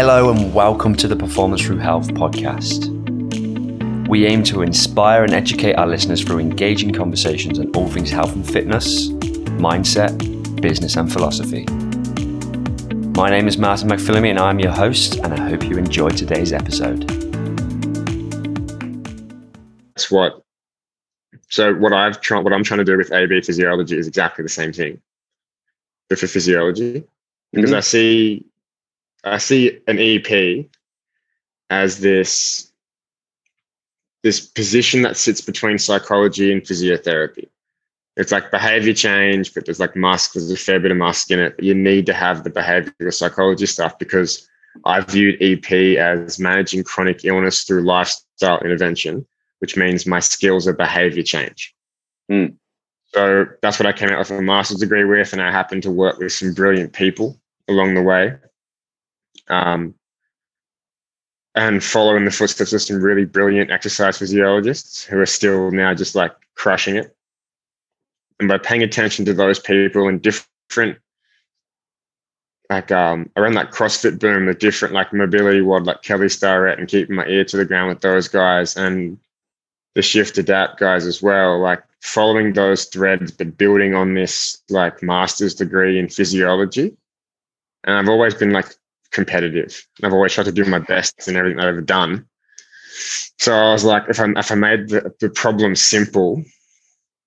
Hello, and welcome to the Performance Through Health podcast. We aim to inspire and educate our listeners through engaging conversations on all things health and fitness, mindset, business, and philosophy. My name is Martin McPhillamy, and I'm your host, and I hope you enjoy today's episode. That's what. So what I've tried, what I'm trying to do with AB physiology is exactly the same thing, but for physiology, because Mm-hmm. I see I see an EP as this this position that sits between psychology and physiotherapy. It's like behavior change, but there's like musk, there's a fair bit of musk in it. But you need to have the behavioral psychology stuff because I viewed EP as managing chronic illness through lifestyle intervention, which means my skills are behavior change. Mm. So that's what I came out with a master's degree with, and I happened to work with some brilliant people along the way. Um, and follow in the footsteps of some really brilliant exercise physiologists who are still now just like crushing it. And by paying attention to those people and different, like um, around that CrossFit boom, the different like mobility world, like Kelly Starrett, and keeping my ear to the ground with those guys and the shift adapt guys as well, like following those threads, but building on this like master's degree in physiology. And I've always been like competitive. I've always tried to do my best in everything I've ever done. So I was like, if I if I made the, the problem simple,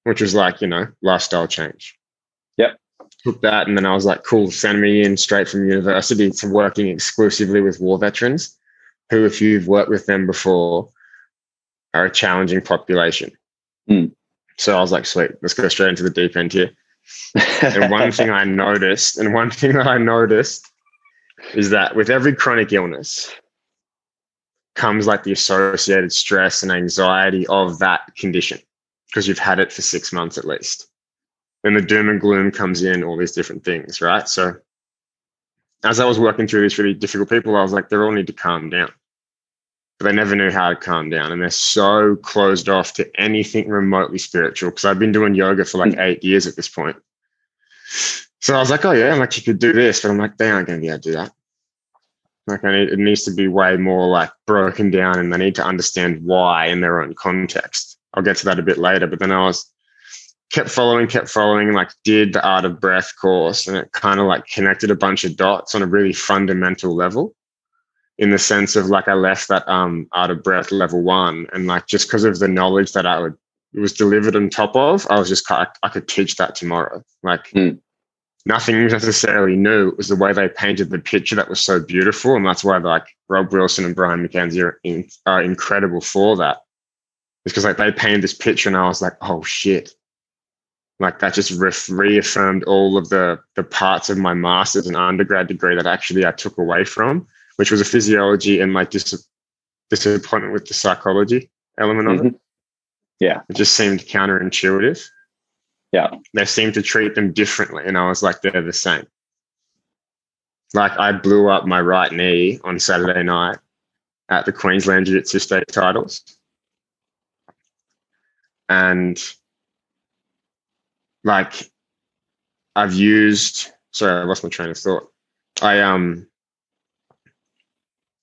which was like, you know, lifestyle change. Yep. Took that and then I was like, cool, send me in straight from university to working exclusively with war veterans, who, if you've worked with them before, are a challenging population. Hmm. So I was like, sweet, let's go straight into the deep end here. And one thing I noticed, and one thing that I noticed is that with every chronic illness comes like the associated stress and anxiety of that condition because you've had it for six months at least. Then the doom and gloom comes in, all these different things, right? So as I was working through these really difficult people, I was like, they all need to calm down. But they never knew how to calm down. And they're so closed off to anything remotely spiritual because I've been doing yoga for like hmm. eight years at this point. So I was like, oh yeah, like, you could do this, but I'm like, they aren't going to be able to do that. Like, need, it needs to be way more like broken down, and they need to understand why in their own context. I'll get to that a bit later, but then I was kept following, kept following, like did the art of breath course, and it kind of like connected a bunch of dots on a really fundamental level. In the sense of like I left that um art of breath level one, and like just because of the knowledge that I would it was delivered on top of, I was just I, I could teach that tomorrow. Like Hmm. Nothing necessarily new. It was the way they painted the picture that was so beautiful, and that's why like Rob Wilson and Brian MacKenzie are, in, are incredible for that. It's because like they painted this picture, and I was like, oh shit. Like that just re- reaffirmed all of the the parts of my master's and undergrad degree that actually I took away from, which was a physiology and my dis- disappointment with the psychology element of it. Mhm. Yeah. It just seemed counterintuitive. Yeah. They seem to treat them differently. And I was like, they're the same. Like I blew up my right knee on Saturday night at the Queensland Jiu Jitsu state titles. And like I've used sorry, I lost my train of thought. I um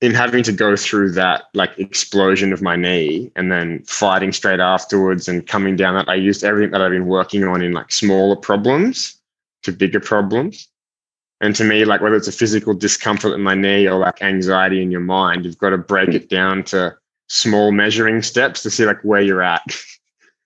in having to go through that like explosion of my knee and then fighting straight afterwards and coming down that I used everything that I've been working on in like smaller problems to bigger problems. And to me, like whether it's a physical discomfort in my knee or like anxiety in your mind, you've got to break it down to small measuring steps to see like where you're at.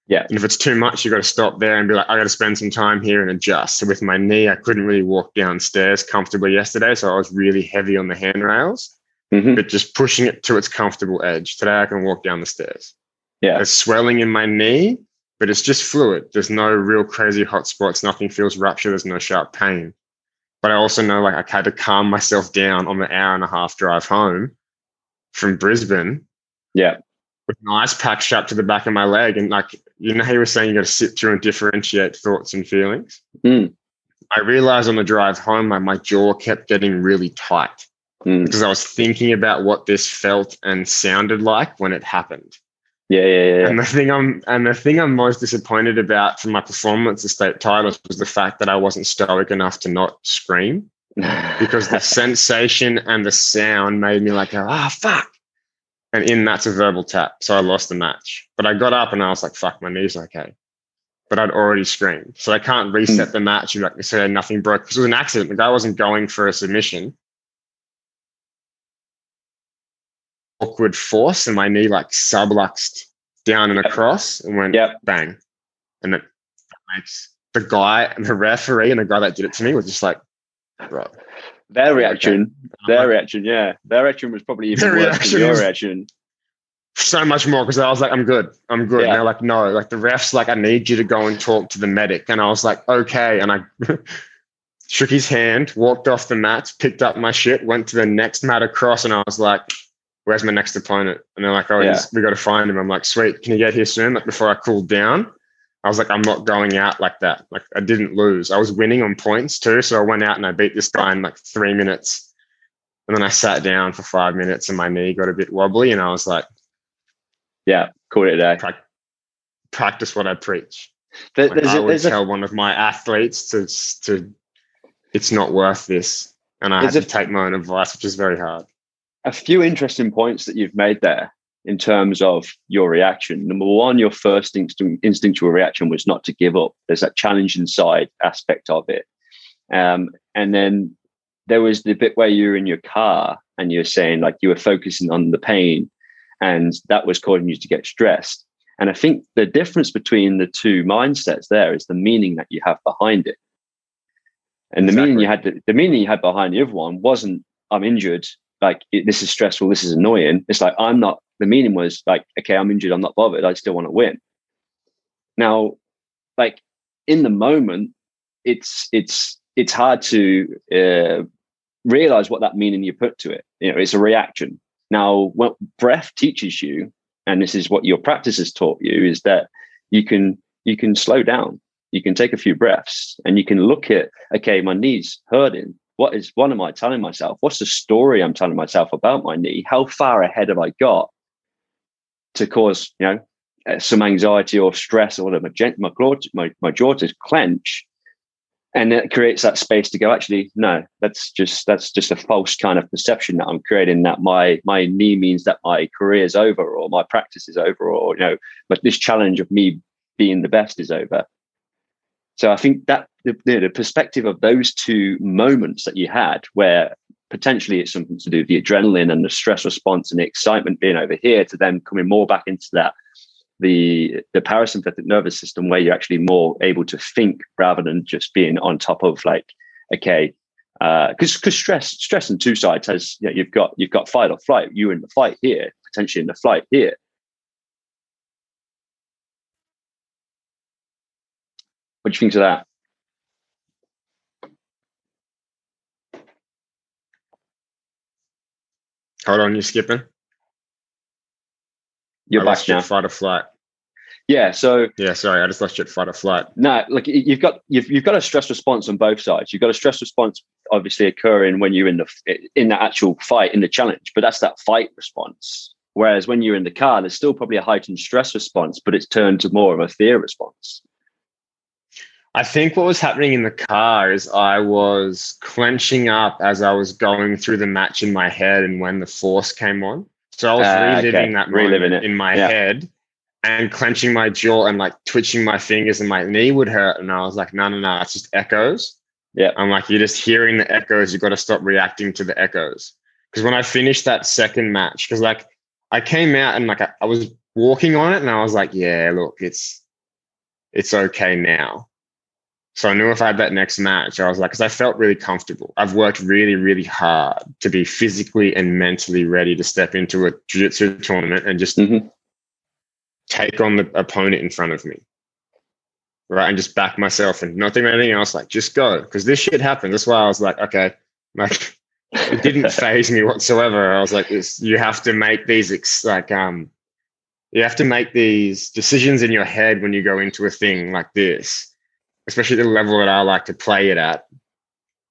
Yeah. And if it's too much, you've got to stop there and be like, I got to spend some time here and adjust. So with my knee, I couldn't really walk downstairs comfortably yesterday. So I was really heavy on the handrails Mhm. but just pushing it to its comfortable edge. Today I can walk down the stairs. Yeah. There's swelling in my knee, but it's just fluid. There's no real crazy hot spots. Nothing feels rupture. There's no sharp pain. But I also know like I had to calm myself down on the hour and a half drive home from Brisbane Yeah. with an ice pack strapped to the back of my leg. And like, you know how you were saying you got to sit through and differentiate thoughts and feelings? Mm. I realized on the drive home, my, my jaw kept getting really tight Mm. because I was thinking about what this felt and sounded like when it happened. Yeah. Yeah. Yeah. And the thing I'm and the thing I'm most disappointed about from my performance at state titles was the fact that I wasn't stoic enough to not scream because the sensation and the sound made me like, ah, oh, fuck. And in that's a verbal tap. So I lost the match. But I got up and I was like, fuck, my knee's okay. But I'd already screamed. So I can't reset mm. the match and like say nothing broke. Because it was an accident. The guy wasn't going for a submission. Awkward force and my knee like subluxed down and across and went yep. bang. And it makes the guy and the referee and the guy that did it to me was just like, right. Their reaction, okay. their like, reaction, yeah, their reaction was probably even worse than your reaction. So much more because I was like, I'm good, I'm good. Yeah. And they're like, no, like the refs, like, I need you to go and talk to the medic. And I was like, okay. And I shook his hand, walked off the mat, picked up my shit, went to the next mat across, and I was like, where's my next opponent? And they're like, oh, yeah. we got to find him. I'm like, sweet, can you get here soon? Like before I cool down. I was like, I'm not going out like that. Like I didn't lose. I was winning on points too. So I went out and I beat this guy in like three minutes. And then I sat down for five minutes and my knee got a bit wobbly. And I was like, Yeah, call it a day. Pra- practice what I preach. There, like I would tell a, one of my athletes to to it's not worth this. And I had to a, take my own advice, which is very hard. A few interesting points that you've made there in terms of your reaction. Number one, your first instinct, instinctual reaction was not to give up. There's that challenge inside aspect of it. Um, and then there was the bit where you were in your car and you were saying like you were focusing on the pain and that was causing you to get stressed. And I think the difference between the two mindsets there is the meaning that you have behind it. And the exactly. meaning you had, to, the meaning you had behind the other one wasn't I'm injured, like this is stressful, this is annoying. It's like I'm not the meaning was like, okay, I'm injured, I'm not bothered, I still want to win. Now, like in the moment, it's it's it's hard to uh, realize what that meaning you put to it. You know, it's a reaction. Now, what breath teaches you, and this is what your practice has taught you, is that you can you can slow down. You can take a few breaths, and you can look at okay, my knees hurting. What is what am I telling myself? What's the story I'm telling myself about my knee? How far ahead have I got? to cause you know uh, some anxiety or stress or whatever. My, my, my, my jaw to clench, and it creates that space to go. Actually, no, that's just that's just a false kind of perception that I'm creating. That my my knee means that my career is over, or my practice is over, or you know, but this challenge of me being the best is over. So I think that the, the perspective of those two moments that you had, where potentially it's something to do with the adrenaline and the stress response and the excitement being over here to then coming more back into that the the parasympathetic nervous system where you're actually more able to think rather than just being on top of like okay because uh, because stress stress on two sides has you know, you've got you've got fight or flight. You're in the fight here potentially in the flight here. What do you think of that Hold on, you're skipping? You're I back now. Fight or flight. Yeah. So yeah, sorry, I just lost your fight or flight. No, like you've got you've you've got a stress response on both sides. You've got a stress response obviously occurring when you're in the in the actual fight in the challenge, but that's that fight response. Whereas when you're in the car, there's still probably a heightened stress response, but it's turned to more of a fear response. I think what was happening in the car is I was clenching up as I was going through the match in my head and when the force came on. So I was uh, reliving okay. that reliving it in my yeah. head and clenching my jaw and like twitching my fingers and my knee would hurt. And I was like, no, no, no, it's just echoes. Yeah. I'm like, you're just hearing the echoes. You've got to stop reacting to the echoes. Because when I finished that second match, because like I came out and like I, I was walking on it and I was like, yeah, look, it's it's okay now. So I knew if I had that next match, I was like, because I felt really comfortable. I've worked really, really hard to be physically and mentally ready to step into a jiu-jitsu tournament and just mm-hmm. take on the opponent in front of me. Right. And just back myself and not think anything else. Like, just go. Because this shit happened. That's why I was like, okay, like it didn't phase me whatsoever. I was like, you have to make these ex- like um you have to make these decisions in your head when you go into a thing like this especially the level that I like to play it at,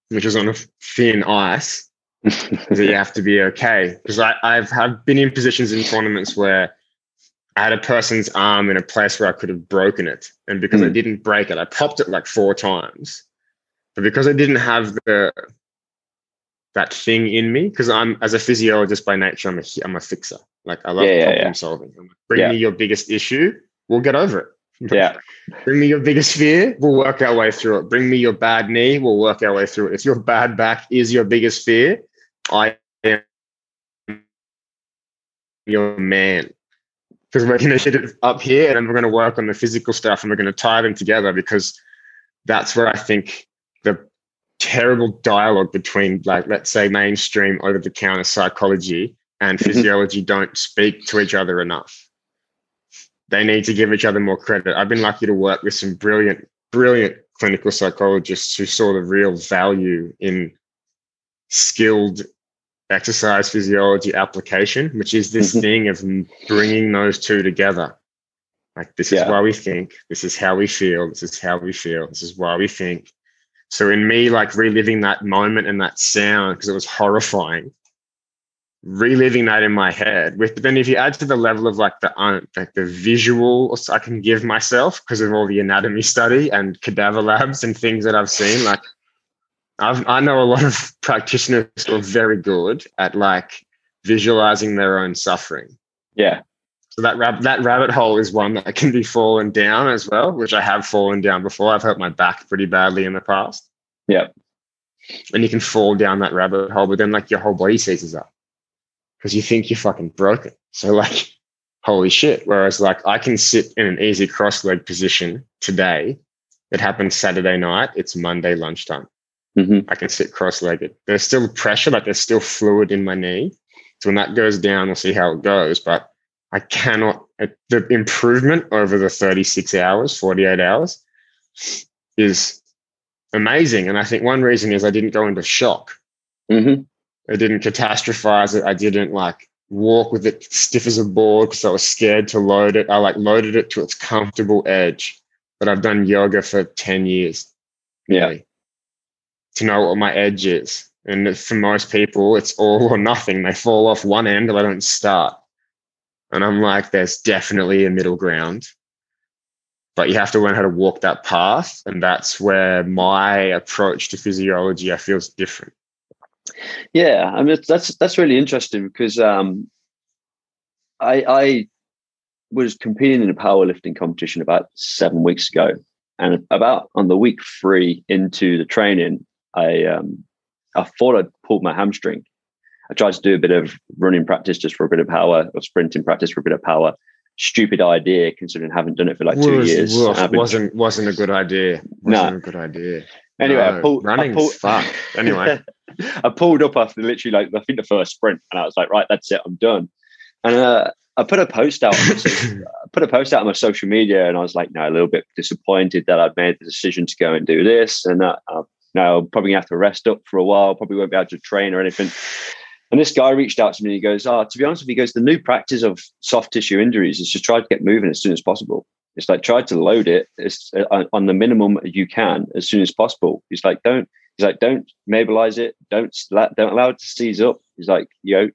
which is on a thin ice, that you have to be okay. Because I, I've have been in positions in tournaments where I had a person's arm in a place where I could have broken it. And because mm. I hmm. didn't break it, I popped it like four times. But because I didn't have the that thing in me because I'm as a physiologist by nature, I'm a I'm a fixer. Like I love Yeah, yeah, problem yeah. solving. Like, Bring Yeah. me your biggest issue, we'll get over it. Yeah. Bring me your biggest fear, we'll work our way through it. Bring me your bad knee, we'll work our way through it. If your bad back is your biggest fear, I am your man. Because we're going to hit it up here and then we're going to work on the physical stuff and we're going to tie them together because that's where I think the terrible dialogue between, like, let's say mainstream over the counter psychology and Mhm. physiology don't speak to each other enough. They need to give each other more credit. I've been lucky to work with some brilliant, brilliant clinical psychologists who saw the real value in skilled exercise physiology application, which is this Mhm. thing of bringing those two together. Like, this is Yeah. why we think, this is how we feel, this is how we feel, this is why we think. So, in me, like reliving that moment and that sound, because it was horrifying, reliving that in my head with but then if you add to the level of like the like the visuals i can give myself because of all the anatomy study and cadaver labs and things that i've seen like I've, i know a lot of practitioners who are very good at like visualizing their own suffering Yeah. so that rab- that rabbit hole is one that can be fallen down as well which i have fallen down before i've hurt my back pretty badly in the past Yeah. and you can fall down that rabbit hole but then like your whole body seizes up because you think you're fucking broken. So like, holy shit. Whereas like I can sit in an easy cross leg position today. It happened Saturday night. It's Monday lunchtime. hmm I can sit cross legged. There's still pressure, like there's still fluid in my knee. So when that goes down, we'll see how it goes. But I cannot, it- the improvement over the 36 hours, 48 hours is amazing. And I think one reason is I didn't go into shock. hmm I didn't catastrophize it. I didn't like walk with it stiff as a board because I was scared to load it. I like loaded it to its comfortable edge. But I've done yoga for 10 years. Yeah. really, To know what my edge is. And for most people, it's all or nothing. They fall off one end or they don't start. And I'm like, there's definitely a middle ground. But you have to learn how to walk that path. And that's where my approach to physiology I feel is different. Yeah, I mean that's that's really interesting because um, I I was competing in a powerlifting competition about seven weeks ago, and about on the week three into the training, I um, I thought I'd pulled my hamstring. I tried to do a bit of running practice just for a bit of power, or sprinting practice for a bit of power. Stupid idea considering I haven't done it for like two years. woof, I've wasn't wasn't a good idea. Wasn't a good idea. Anyway, I No, pulled, I running's pulled, fun. Anyway. I pulled up after literally like I think the first sprint, and I was like, right, that's it, I'm done. And uh, I put a post out. On my social, I put a post out on my social media, and I was like, no, a little bit disappointed that I'd made the decision to go and do this, and that uh, now I'm probably gonna have to rest up for a while. Probably won't be able to train or anything. And this guy reached out to me. and He goes, "Ah, to be honest with you, he goes, the new practice of soft tissue injuries is just try to get moving as soon as possible. It's like try to load it uh, on the minimum you can as soon as possible. He's like, don't. He's like, don't mobilize it. Don't don't allow it to seize up. He's like, you know,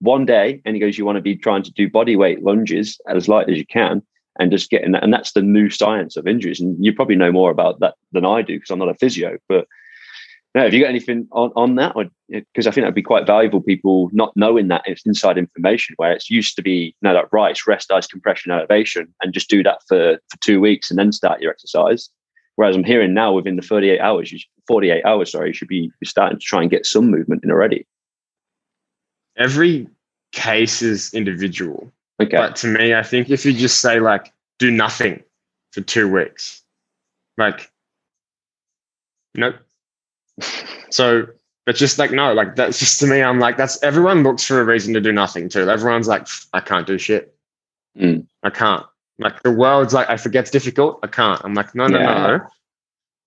one day, and he goes, you want to be trying to do body weight lunges as light as you can, and just getting that. And that's the new science of injuries. And you probably know more about that than I do because I'm not a physio. But no, have you got anything on, on that? Because I think that'd be quite valuable. People not knowing that it's inside information where it's used to be, no, that right, it's rest, ice, compression, elevation, and just do that for, for two weeks and then start your exercise. Whereas I'm hearing now within the 38 hours, you, 48 hours, sorry, you should be starting to try and get some movement in already. Every case is individual. Okay. But to me, I think if you just say like do nothing for two weeks, like nope. So it's just like no, like that's just to me, I'm like, that's everyone looks for a reason to do nothing too. Everyone's like, I can't do shit. Mm. I can't. Like the world's like, I forget it's difficult. I can't. I'm like, no, no, Yeah. no.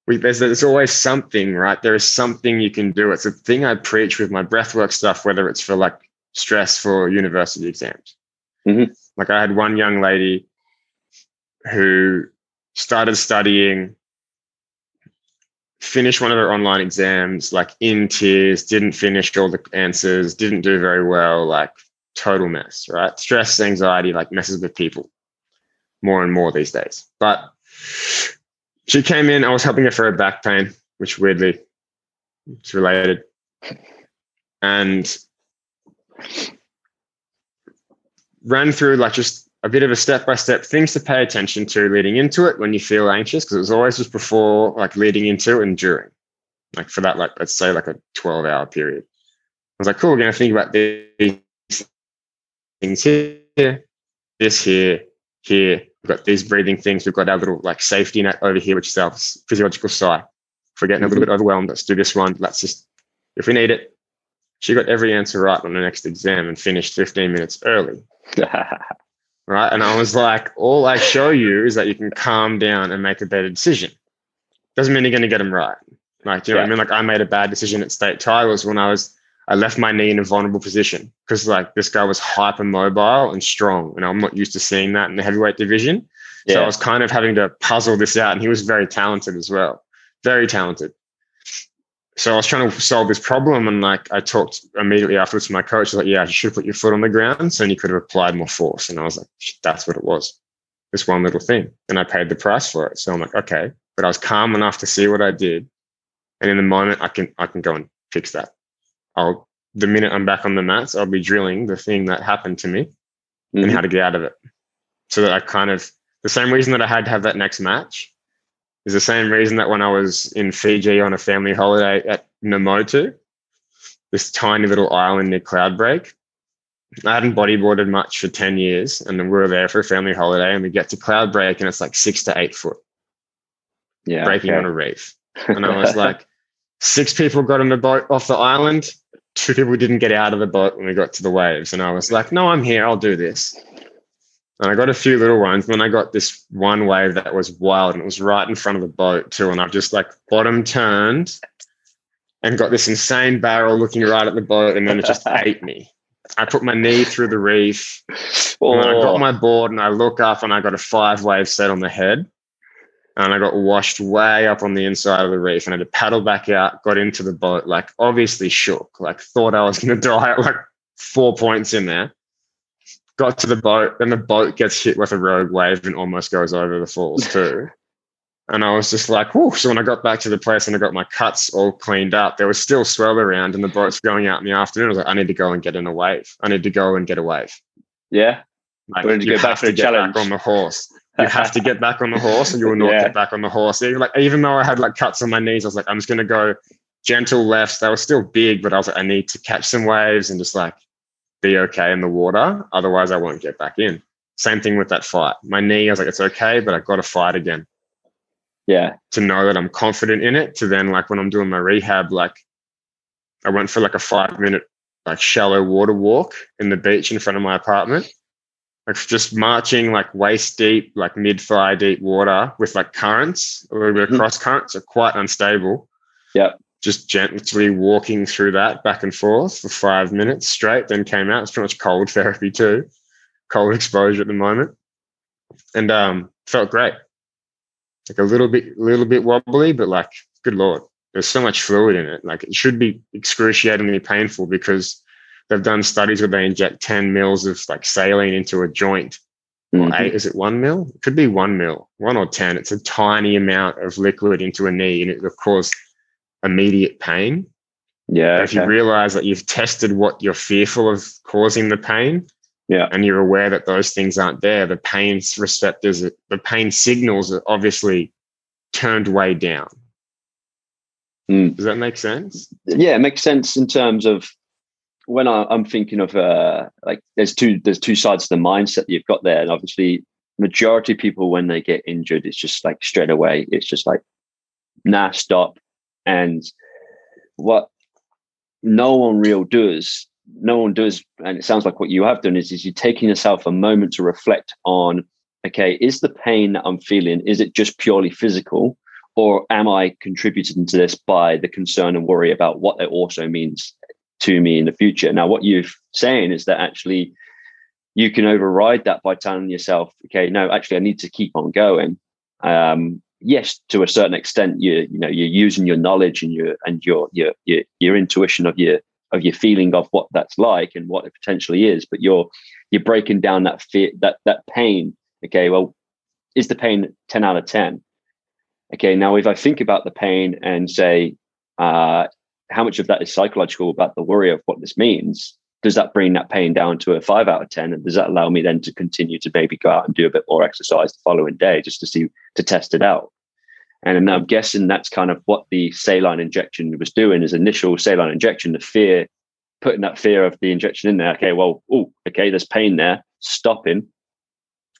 We, there's, there's always something, right? There is something you can do. It's a thing I preach with my breathwork stuff, whether it's for like stress for university exams. Mhm. Like I had one young lady who started studying, finished one of her online exams, like in tears, didn't finish all the answers, didn't do very well, like total mess, right? Stress, anxiety, like messes with people more and more these days. But she came in, I was helping her for her back pain, which weirdly it's related. and ran through like just a bit of a step by step things to pay attention to leading into it when you feel anxious because it was always just before like leading into and during like for that like let's say like a 12 hour period. I was like cool we're going to think about these things here this here here. We've got these breathing things. We've got our little like safety net over here which is our physiological side. If we're getting a little bit overwhelmed let's do this one. Let's just if we need it. She got every answer right on the next exam and finished 15 minutes early right? And I was like, all I show you is that you can calm down and make a better decision. Doesn't mean you're going to get them right. Like, you know yeah. what I mean? Like, I made a bad decision at state titles when I was, I left my knee in a vulnerable position because, like, this guy was hyper mobile and strong. And I'm not used to seeing that in the heavyweight division. Yeah. So I was kind of having to puzzle this out. And he was very talented as well. Very talented so I was trying to solve this problem, and like I talked immediately afterwards to my coach. like, "Yeah, you should put your foot on the ground, so you could have applied more force." And I was like, "That's what it was, this one little thing." And I paid the price for it. So I'm like, "Okay," but I was calm enough to see what I did, and in the moment, I can I can go and fix that. I'll the minute I'm back on the mats, I'll be drilling the thing that happened to me mm-hmm. and how to get out of it. So that I kind of the same reason that I had to have that next match is the same reason that when I was in Fiji on a family holiday at Namotu, this tiny little island near Cloudbreak, I hadn't bodyboarded much for 10 years. And then we were there for a family holiday and we get to Cloudbreak and it's like six to eight foot. Yeah. Breaking okay. on a reef. And I was like, six people got on the boat off the island. Two people didn't get out of the boat when we got to the waves. And I was like, no, I'm here. I'll do this. And I got a few little ones. And then I got this one wave that was wild and it was right in front of the boat too. And I've just like bottom turned and got this insane barrel looking right at the boat. And then it just ate me. I put my knee through the reef. Oh. And I got oh. my board and I look up and I got a five wave set on the head. And I got washed way up on the inside of the reef and I had to paddle back out, got into the boat, like obviously shook, like thought I was going to die at like four points in there got to the boat, then the boat gets hit with a rogue wave and almost goes over the falls too. and I was just like, whoo. So when I got back to the place and I got my cuts all cleaned up, there was still swell around and the boat's going out in the afternoon. I was like, I need to go and get in a wave. I need to go and get a wave. Yeah. Like, you get back to get challenge. back on the horse. You have to get back on the horse and you will not yeah. get back on the horse. Even, like, even though I had like cuts on my knees, I was like, I'm just going to go gentle lefts. They were still big, but I was like, I need to catch some waves and just like be okay in the water. Otherwise, I won't get back in. Same thing with that fight. My knee, I was like, it's okay, but I've got to fight again. Yeah. To know that I'm confident in it. To then, like, when I'm doing my rehab, like, I went for like a five minute, like, shallow water walk in the beach in front of my apartment. Like, just marching, like, waist deep, like, mid thigh deep water with like currents, a little bit of mm-hmm. cross currents, are quite unstable. Yeah just gently walking through that back and forth for five minutes straight, then came out. It's pretty much cold therapy too, cold exposure at the moment. And um, felt great. Like a little bit, little bit wobbly, but like, good lord, there's so much fluid in it. Like it should be excruciatingly painful because they've done studies where they inject 10 mils of like saline into a joint. Mm-hmm. Or eight, is it one mil? It could be one mil, one or 10. It's a tiny amount of liquid into a knee and it of cause immediate pain. Yeah. If you realize that you've tested what you're fearful of causing the pain, yeah, and you're aware that those things aren't there, the pain receptors, the pain signals are obviously turned way down. Mm. Does that make sense? Yeah, it makes sense in terms of when I, am thinking of uh, like there's two there's two sides to the mindset that you've got there, and obviously majority of people when they get injured, it's just like straight away, it's just like nah, stop, and what no one real does, no one does, and it sounds like what you have done is, is you're taking yourself a moment to reflect on, okay, is the pain that I'm feeling, is it just purely physical? Or am I contributing to this by the concern and worry about what it also means to me in the future? Now, what you're saying is that actually you can override that by telling yourself, okay, no, actually, I need to keep on going. Um, yes, to a certain extent, you you know you're using your knowledge and your and your your your, your intuition of your of your feeling of what that's like and what it potentially is, but you're you're breaking down that fear that that pain. Okay, well, is the pain ten out of ten? Okay, now if I think about the pain and say, uh, how much of that is psychological about the worry of what this means? Does that bring that pain down to a five out of 10? And does that allow me then to continue to maybe go out and do a bit more exercise the following day just to see, to test it out? And I'm guessing that's kind of what the saline injection was doing is initial saline injection, the fear, putting that fear of the injection in there. Okay, well, oh, okay, there's pain there, stop him.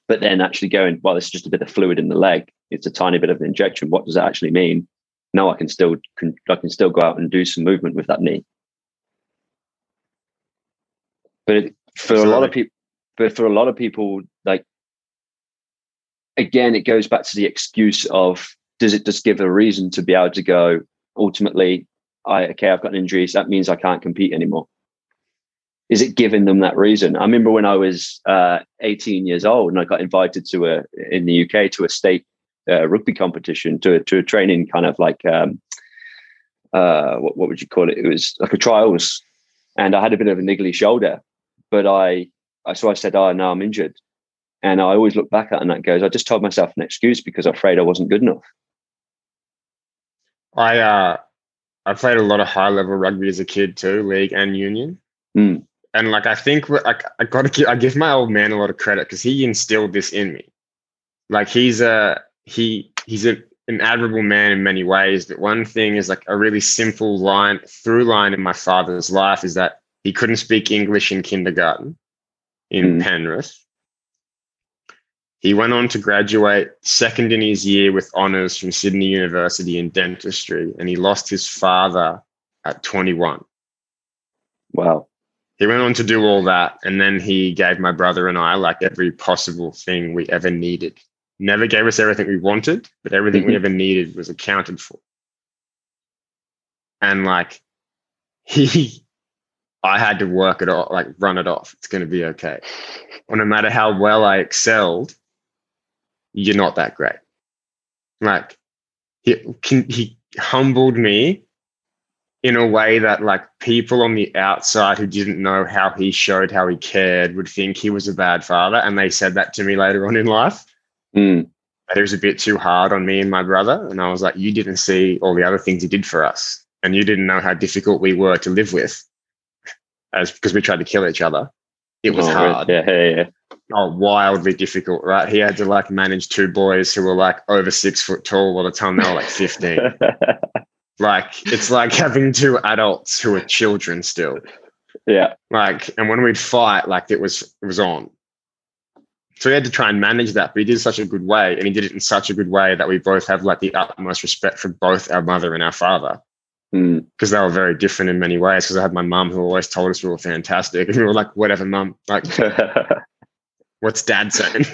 But then actually going, well, this is just a bit of fluid in the leg. It's a tiny bit of an injection. What does that actually mean? No, I can still I can still go out and do some movement with that knee. But it, for Absolutely. a lot of people, but for a lot of people, like again, it goes back to the excuse of does it just give a reason to be able to go ultimately i okay i've got an injury so that means i can't compete anymore. Is it giving them that reason? I remember when i was uh, 18 years old and i got invited to a in the uk to a state uh, rugby competition to, to a training kind of like um, uh, what, what would you call it? It was like a trials. And i had a bit of a niggly shoulder but i, I so i said oh now i'm injured and I always look back at it and that goes, I just told myself an excuse because I'm afraid I wasn't good enough. I uh, I played a lot of high level rugby as a kid too, league and union. Mm. And like I think like I got to give, I give my old man a lot of credit because he instilled this in me. Like he's a he he's a, an admirable man in many ways. But one thing is like a really simple line through line in my father's life is that he couldn't speak English in kindergarten in mm. Penrith. He went on to graduate second in his year with honours from Sydney University in dentistry, and he lost his father at 21. Wow. He went on to do all that, and then he gave my brother and I like every possible thing we ever needed. Never gave us everything we wanted, but everything mm-hmm. we ever needed was accounted for. And like, he, I had to work it off, like run it off. It's going to be okay. Well, no matter how well I excelled, you're not that great. Like he he humbled me in a way that like people on the outside who didn't know how he showed how he cared would think he was a bad father and they said that to me later on in life mm. that it was a bit too hard on me and my brother and i was like you didn't see all the other things he did for us and you didn't know how difficult we were to live with as because we tried to kill each other it was oh, hard yeah, yeah, yeah oh, wildly difficult, right? He had to like manage two boys who were like over six foot tall by the time they were like 15. like it's like having two adults who are children still. Yeah. Like, and when we'd fight, like it was it was on. So he had to try and manage that, but he did such a good way, and he did it in such a good way that we both have like the utmost respect for both our mother and our father. Because mm. they were very different in many ways. Because I had my mum who always told us we were fantastic, and we were like, "Whatever, mum." Like, what's dad saying?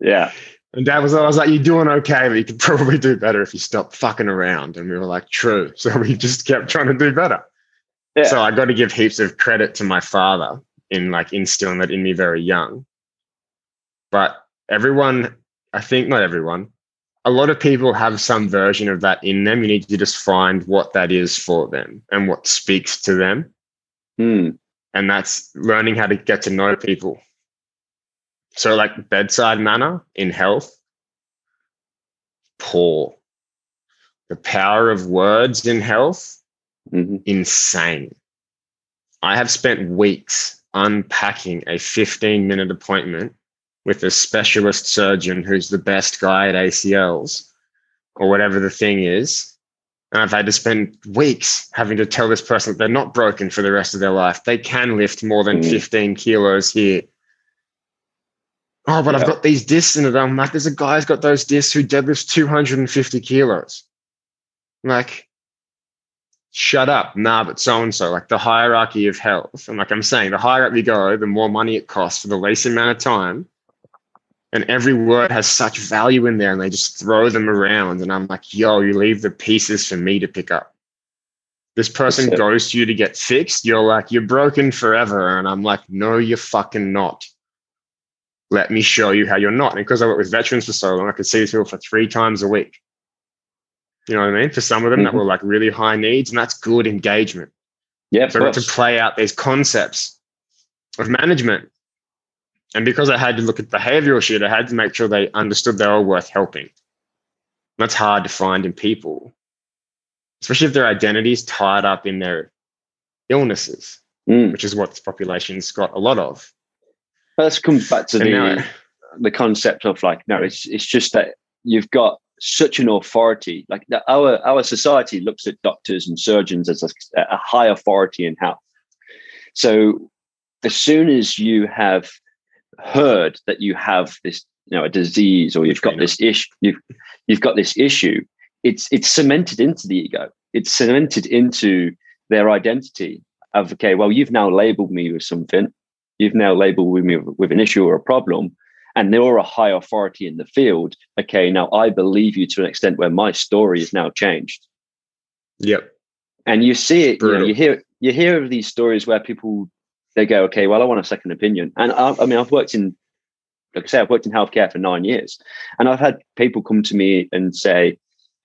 Yeah. And dad was, I was like, you're doing okay, but you could probably do better if you stop fucking around. And we were like, true. So we just kept trying to do better. Yeah. So I got to give heaps of credit to my father in like instilling that in me very young. But everyone, I think not everyone, a lot of people have some version of that in them. You need to just find what that is for them and what speaks to them. Mm. And that's learning how to get to know people so, like bedside manner in health, poor. The power of words in health, mm-hmm. insane. I have spent weeks unpacking a 15 minute appointment with a specialist surgeon who's the best guy at ACLs or whatever the thing is. And I've had to spend weeks having to tell this person that they're not broken for the rest of their life. They can lift more than mm. 15 kilos here Oh, but yeah. I've got these discs in it. I'm like, there's a guy who's got those discs who deadlifts 250 kilos. I'm like, shut up. Nah, but so and so, like the hierarchy of health. And like I'm saying, the higher up you go, the more money it costs for the least amount of time. And every word has such value in there, and they just throw them around. And I'm like, yo, you leave the pieces for me to pick up. This person goes to you to get fixed. You're like, you're broken forever. And I'm like, no, you're fucking not let me show you how you're not. And because I worked with veterans for so long, I could see these people for three times a week. You know what I mean? For some of them mm-hmm. that were like really high needs, and that's good engagement. Yeah. So I got to play out these concepts of management. And because I had to look at behavioral shit, I had to make sure they understood they were worth helping. That's hard to find in people. especially if their identity is tied up in their illnesses, Mm. which is what this population's got a lot of. Let's come back to And the now- the concept of like no, it's it's just that you've got such an authority. Like the, our our society looks at doctors and surgeons as a, a high authority in health. So as soon as you have heard that you have this, you know, a disease or you've got this issue, you've you've got this issue, it's it's cemented into the ego. It's cemented into their identity of okay, well, you've now labeled me with something. You've now labeled me with, an issue or a problem, and you're a high authority in the field. Okay, now I believe you to an extent where my story is now changed Yep. and you see it you, know, you hear you hear of these stories where people they go okay well i want a second opinion. And I, I mean i've worked in like i say i've worked in healthcare for nine years. And i've had people come to me and say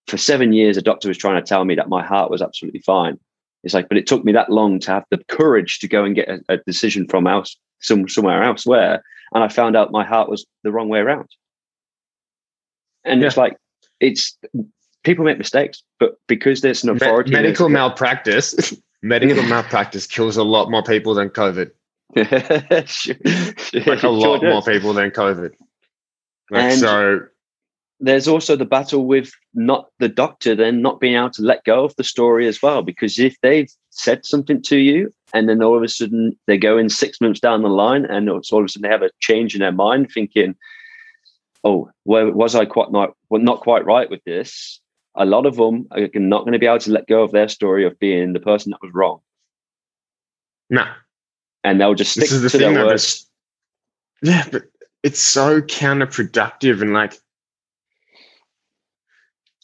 for seven years a doctor was trying to tell me that my heart was absolutely fine. It's like but it took me that long to have the courage to go and get a, a decision from else some, somewhere elsewhere. And i found out my heart was the wrong way around. And it's like it's people make mistakes but because there's an authority medical malpractice. medical malpractice kills a lot more people than COVID. Sure. Like a Sure lot more people than COVID. Like And- so There's also the battle with not the doctor then not being able to let go of the story as well. Because if they've said something to you and then all of a sudden they go in six months down the line and it's all of a sudden they have a change in their mind thinking, oh, well, was I quite not, well, not quite right with this? A lot of them are not going to be able to let go of their story of being the person that was wrong. no. And they'll just stick the to thing their words. yeah, but it's so counterproductive and like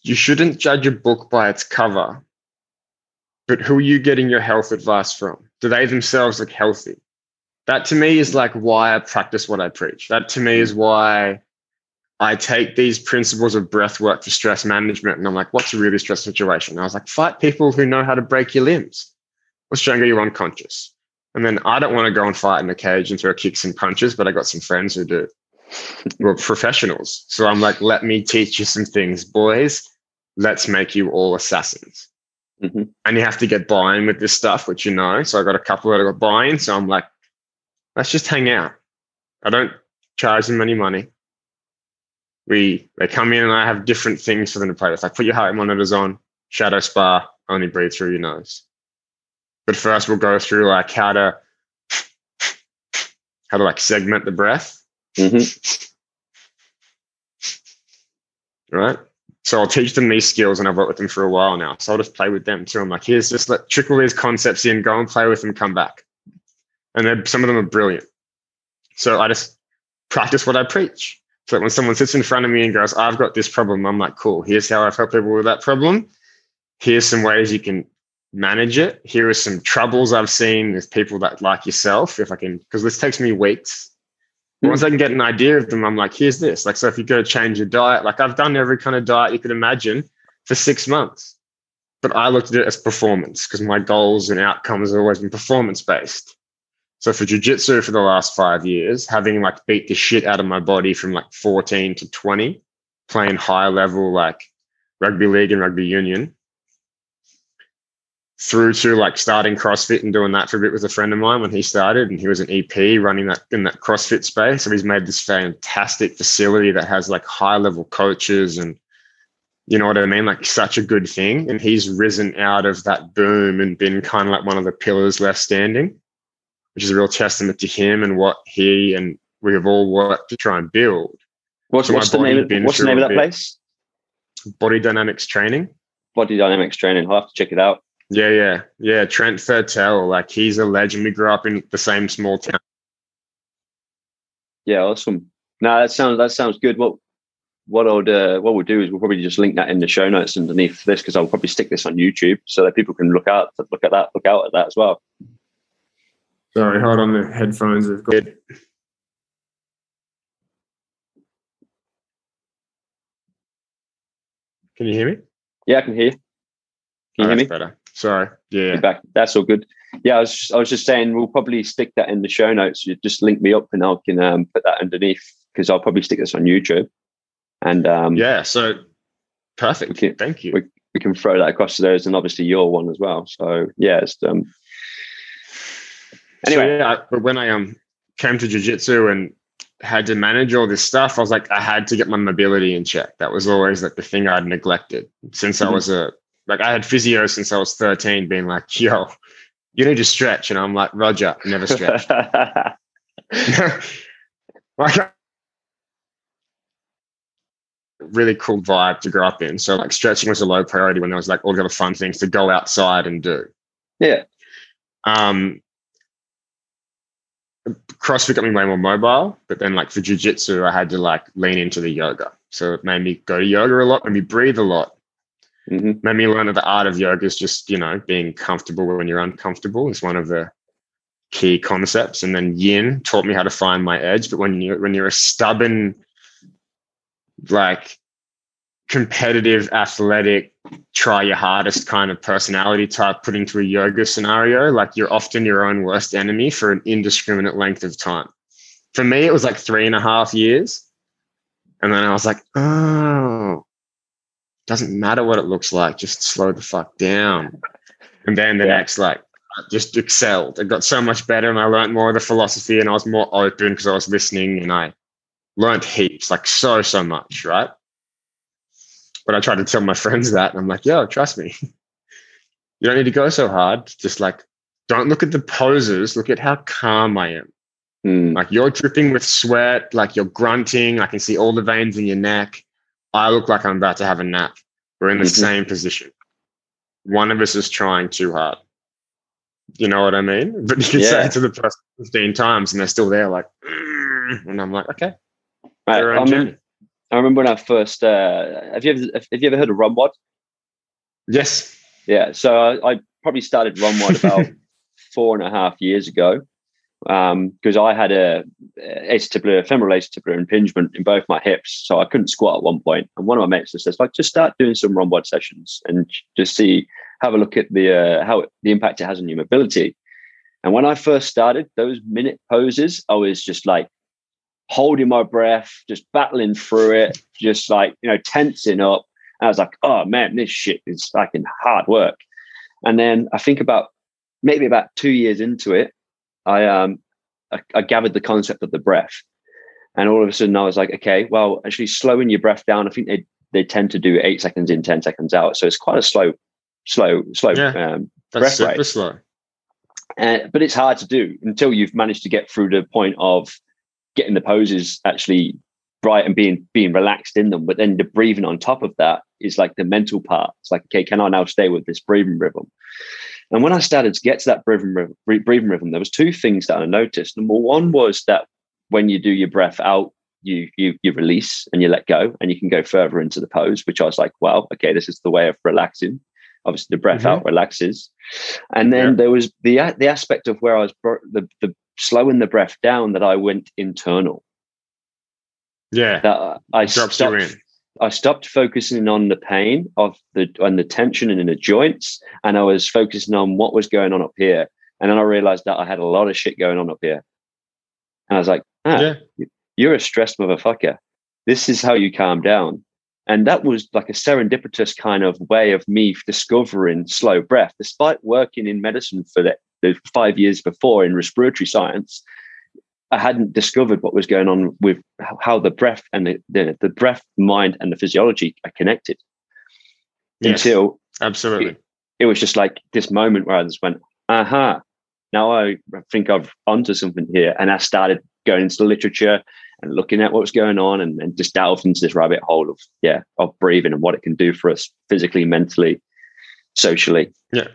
you shouldn't judge a book by its cover. But who are you getting your health advice from? Do they themselves look healthy? That to me is like why I practice what I preach. That to me is why I take these principles of breath work for stress management and I'm like, what's a really stressful situation? I was like, fight people who know how to break your limbs. or strangle and you unconscious. And then I don't want to go and fight in a cage and throw kicks and punches, but I got some friends who do. We're professionals. So I'm like, let me teach you some things, boys. Let's make you all assassins. Mhm. And you have to get buy-in with this stuff, which you know. So I got a couple that I got buy-in. So I'm like, let's just hang out. I don't charge them any money. We they come in and I have different things for them to play with. Like put your heart monitors on, shadow spar, only breathe through your nose. But first we'll go through like how to how to like segment the breath, Mhm. right? So I'll teach them these skills and I've worked with them for a while now. So I'll just play with them too. I'm like, here's just let trickle these concepts in, go and play with them, come back. And then some of them are brilliant. So I just practice what I preach. So that when someone sits in front of me and goes, I've got this problem, I'm like, cool, here's how I've helped people with that problem. Here's some ways you can manage it. Here are some troubles I've seen with people that like yourself. If I can, because this takes me weeks. But Once I can get an idea of them, I'm like, here's this. Like, so if you go to change your diet, like I've done every kind of diet you could imagine for six months. But I looked at it as performance because my goals and outcomes have always been performance based. So for jujitsu for the last five years, having like beat the shit out of my body from like 14 to 20, playing high level like rugby league and rugby union, through to like starting CrossFit and doing that for a bit with a friend of mine when he started, and he was an EP running that in that CrossFit space. So he's made this fantastic facility that has like high level coaches and you know what I mean? Like such a good thing. And he's risen out of that boom and been kind of like one of the pillars left standing, which is a real testament to him and what he and we have all worked to try and build. What's, So what's the name? Of, what's the name of that place? Body dynamics training. Body dynamics training. I'll have to check it out. Yeah, yeah, yeah. Trent Fertel, like he's a legend. We grew up in the same small town. Yeah, awesome. No, that sounds that sounds good. What what I'll uh, what we'll do is we'll probably just link that in the show notes underneath this because I'll probably stick this on YouTube so that people can look out look at that look out at that as well. Sorry, hold on. The headphones I've got. Can you hear me? Yeah, I can hear you. Can you Oh, hear me? better. Sorry. Yeah. You're back. That's all good. Yeah, I was just, I was just saying we'll probably stick that in the show notes. You just link me up and I can um, put that underneath because I'll probably stick this on YouTube. And um, Yeah. So perfect. Can- Thank you. we- we can throw that across to those, and obviously your one as well. So yeah, it's um. Anyway, so, yeah, but when I um came to jiu-jitsu and had to manage all this stuff, I was like, I had to get my mobility in check. That was always like the thing I'd neglected since mm-hmm. I was a like I had physio since I was 13, being like, yo, you need to stretch. And I'm like, Roger, never stretch. like really cool vibe to grow up in. So like stretching was a low priority when there was like all the other fun things to go outside and do. Yeah. Um CrossFit got me way more mobile, but then like for jujitsu, I had to like lean into the yoga. So it made me go to yoga a lot, made me breathe a lot. Mm-hmm. Made me learn that the art of yoga is just, you know, being comfortable when you're uncomfortable is one of the key concepts. And then yin taught me how to find my edge. But when you when you're a stubborn, like competitive, athletic, try your hardest kind of personality type put into a yoga scenario, like you're often your own worst enemy for an indiscriminate length of time. For me, it was like three and a half years. And then I was like, oh, doesn't matter what it looks like, just slow the fuck down. And then the yeah. next, like, I just excelled. It got so much better and I learned more of the philosophy and I was more open because I was listening and I learned heaps, like so, so much, right? But I tried to tell my friends that and I'm like, yo, trust me. you don't need to go so hard. Just like, don't look at the poses, look at how calm I am. Mm. Like you're dripping with sweat, like you're grunting. I can see all the veins in your neck. I look like I'm about to have a nap. We're in the mm-hmm. same position. One of us is trying too hard. You know what I mean? But you can yeah. say it to the person 15 times and they're still there, like, mm, and I'm like, okay. Right. I, remember, I remember when I first, uh, have you ever, have you ever heard of RunWOD? Yes. Yeah. So I, I probably started RunWOD about four and a half years ago because um, I had a acetabular, femoral acetabular impingement in both my hips, so I couldn't squat at one point. And one of my mates just says, like, just start doing some RunWOD sessions and just see, have a look at the uh, how the impact it has on your mobility. And when I first started those minute poses, I was just like holding my breath, just battling through it, just like you know tensing up. And I was like, oh man, this shit is fucking hard work. And then I think about maybe about two years into it, I um I, I gathered the concept of the breath, and all of a sudden I was like, okay, well, actually slowing your breath down. I think they they tend to do eight seconds in, ten seconds out, so it's quite a slow, slow, slow yeah, um, breath rate. slow. And, but it's hard to do until you've managed to get through the point of getting the poses actually right and being being relaxed in them. But then the breathing on top of that is like the mental part. It's like, okay, can I now stay with this breathing rhythm? And when I started to get to that breathing rhythm, breathing rhythm, there was two things that I noticed. Number one was that when you do your breath out, you you you release and you let go, and you can go further into the pose. Which I was like, well, okay, this is the way of relaxing. Obviously, the breath mm-hmm. out relaxes, and then yeah. there was the the aspect of where I was the the slowing the breath down that I went internal. Yeah, that I stopped. I stopped focusing on the pain of the and the tension in the joints, and I was focusing on what was going on up here. And then I realized that I had a lot of shit going on up here. And I was like, ah, yeah. you're a stressed motherfucker. This is how you calm down. And that was like a serendipitous kind of way of me discovering slow breath, despite working in medicine for the, the five years before in respiratory science. I hadn't discovered what was going on with how the breath and the, the, the breath, mind, and the physiology are connected. Yes, until absolutely, it, it, was just like this moment where I just went, "Aha!" Uh-huh, now I think I've onto something here, and I started going into the literature and looking at what was going on, and, and just delved into this rabbit hole of yeah, of breathing and what it can do for us physically, mentally, socially. Yeah,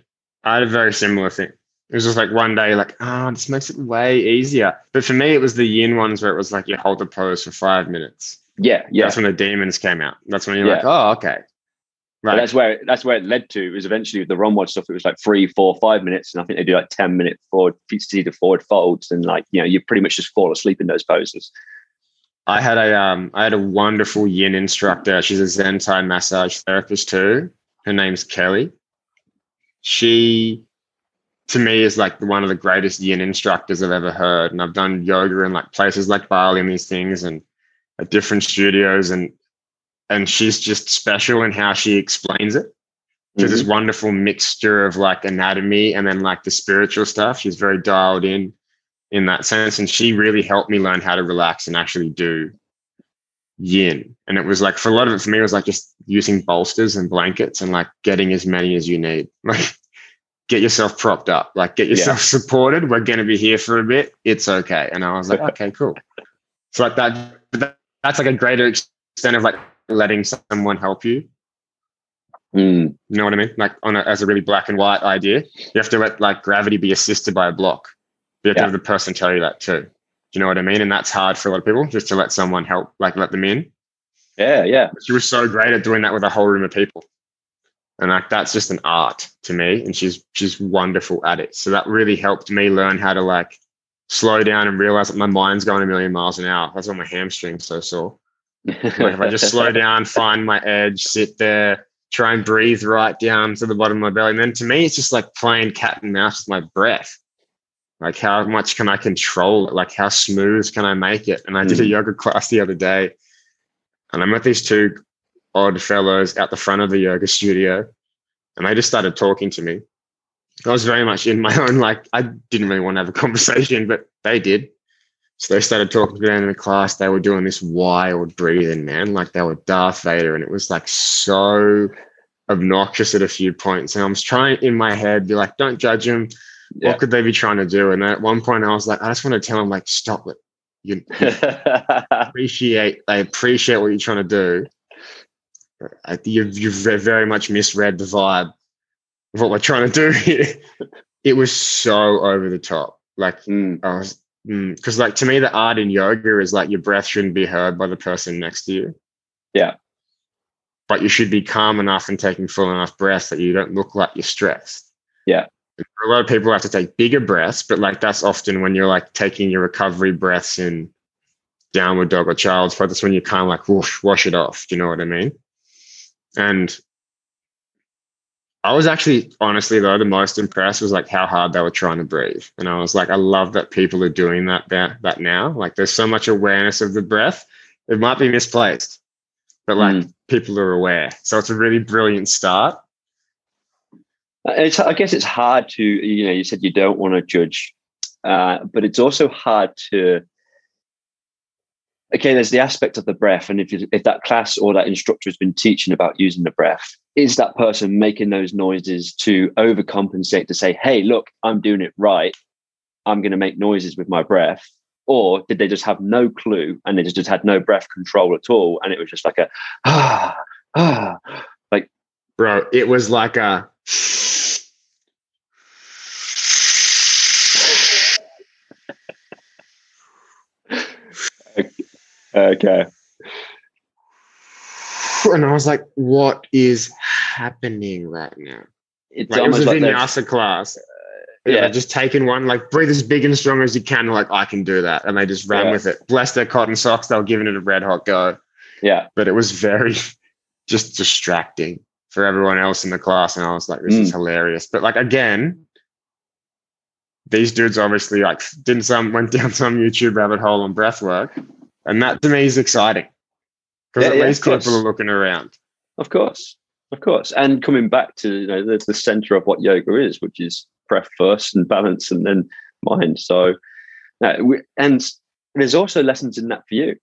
I had a very similar thing. It was just like one day, like, oh, this makes it way easier. But for me, it was the yin ones where it was like you hold the pose for five minutes. Yeah, yeah. That's when the demons came out. That's when you're yeah. like, oh, okay. Right. But that's where that's where it led to. It was eventually with the RunWOD stuff. It was like three, four, five minutes, and I think they do like ten minute forward feet to forward folds, and like you know, you pretty much just fall asleep in those poses. I had a um, I had a wonderful yin instructor. She's a Zen Thai massage therapist too. Her name's Kelly. She to me is like one of the greatest yin instructors I've ever heard. And I've done yoga in like places like Bali and these things and at different studios and and she's just special in how she explains it. She's this mm-hmm. wonderful mixture of like anatomy and then like the spiritual stuff. She's very dialed in in that sense. And she really helped me learn how to relax and actually do yin. And it was like for a lot of it for me, it was like just using bolsters and blankets and like getting as many as you need. Like get yourself propped up, like get yourself yeah. supported. We're gonna be here for a bit. It's okay. And I was like, okay, cool. So like that, that that's like a greater extent of like letting someone help you Mm. You know what I mean? Like on a, as a really black and white idea, you have to let like gravity be assisted by a block. You have yeah. to have the person tell you that too. Do you know what I mean? And that's hard for a lot of people just to let someone help, like let them in. Yeah, yeah. She was so great at doing that with a whole room of people. And like that's just an art to me. And she's she's wonderful at it. So that really helped me learn how to like slow down and realize that my mind's going a million miles an hour. That's why my hamstring's so sore. like if I just slow down, find my edge, sit there, try and breathe right down to the bottom of my belly. And then to me, it's just like playing cat and mouse with my breath. Like how much can I control it? Like how smooth can I make it? And I did a hmm. yoga class the other day, and I met these two odd fellows out the front of the yoga studio, and they just started talking to me. I was very much in my own, like I didn't really want to have a conversation, but they did. So they started talking to me in the class. They were doing this wild breathing, man, like they were Darth Vader, and it was like so obnoxious at a few points. And I was trying in my head, be like, don't judge them. Yeah. What could they be trying to do? And at one point, I was like, I just want to tell them, like, stop it. You, appreciate, I appreciate what you're trying to do. I, you've, you've very much misread the vibe of what we're trying to do here. it was so over the top. Like, mm. I was, because mm, like to me, the art in yoga is like your breath shouldn't be heard by the person next to you. Yeah but you should be calm enough and taking full enough breaths that you don't look like you're stressed. Yeah. A lot of people have to take bigger breaths, but like that's often when you're like taking your recovery breaths in downward dog or child's pose. That's when you kind of like whoosh, wash it off. Do you know what I mean? And I was actually honestly though the most impressed was like how hard they were trying to breathe. And I was like, I love that people are doing that that, that now. Like there's so much awareness of the breath. It might be misplaced but like mm. people are aware. So it's a really brilliant start. It's, I guess it's hard to, you know, you said you don't want to judge, uh, but it's also hard to. Okay, there's the aspect of the breath, and if if that class or that instructor has been teaching about using the breath, is that person making those noises to overcompensate to say, "Hey, look, I'm doing it right. I'm going to make noises with my breath," or did they just have no clue and they just, just had no breath control at all and it was just like a ah ah like bro it was like a okay and i was like what is happening right now it's like, it was a vinyasa class yeah, just taking one, like breathe as big and strong as you can. Like I can do that, and they just ran yeah. with it. Bless their cotton socks; they were giving it a red hot go. Yeah, but it was very just distracting for everyone else in the class, and I was like, "This mm. is hilarious." But like again, these dudes obviously like didn't some went down some YouTube rabbit hole on breath work, and that to me is exciting because yeah, at least people are looking around. Of course, of course, and coming back to you know the, the center of what yoga is, which is breath first and balance and then mind. So, uh, we, and there's also lessons in that for you.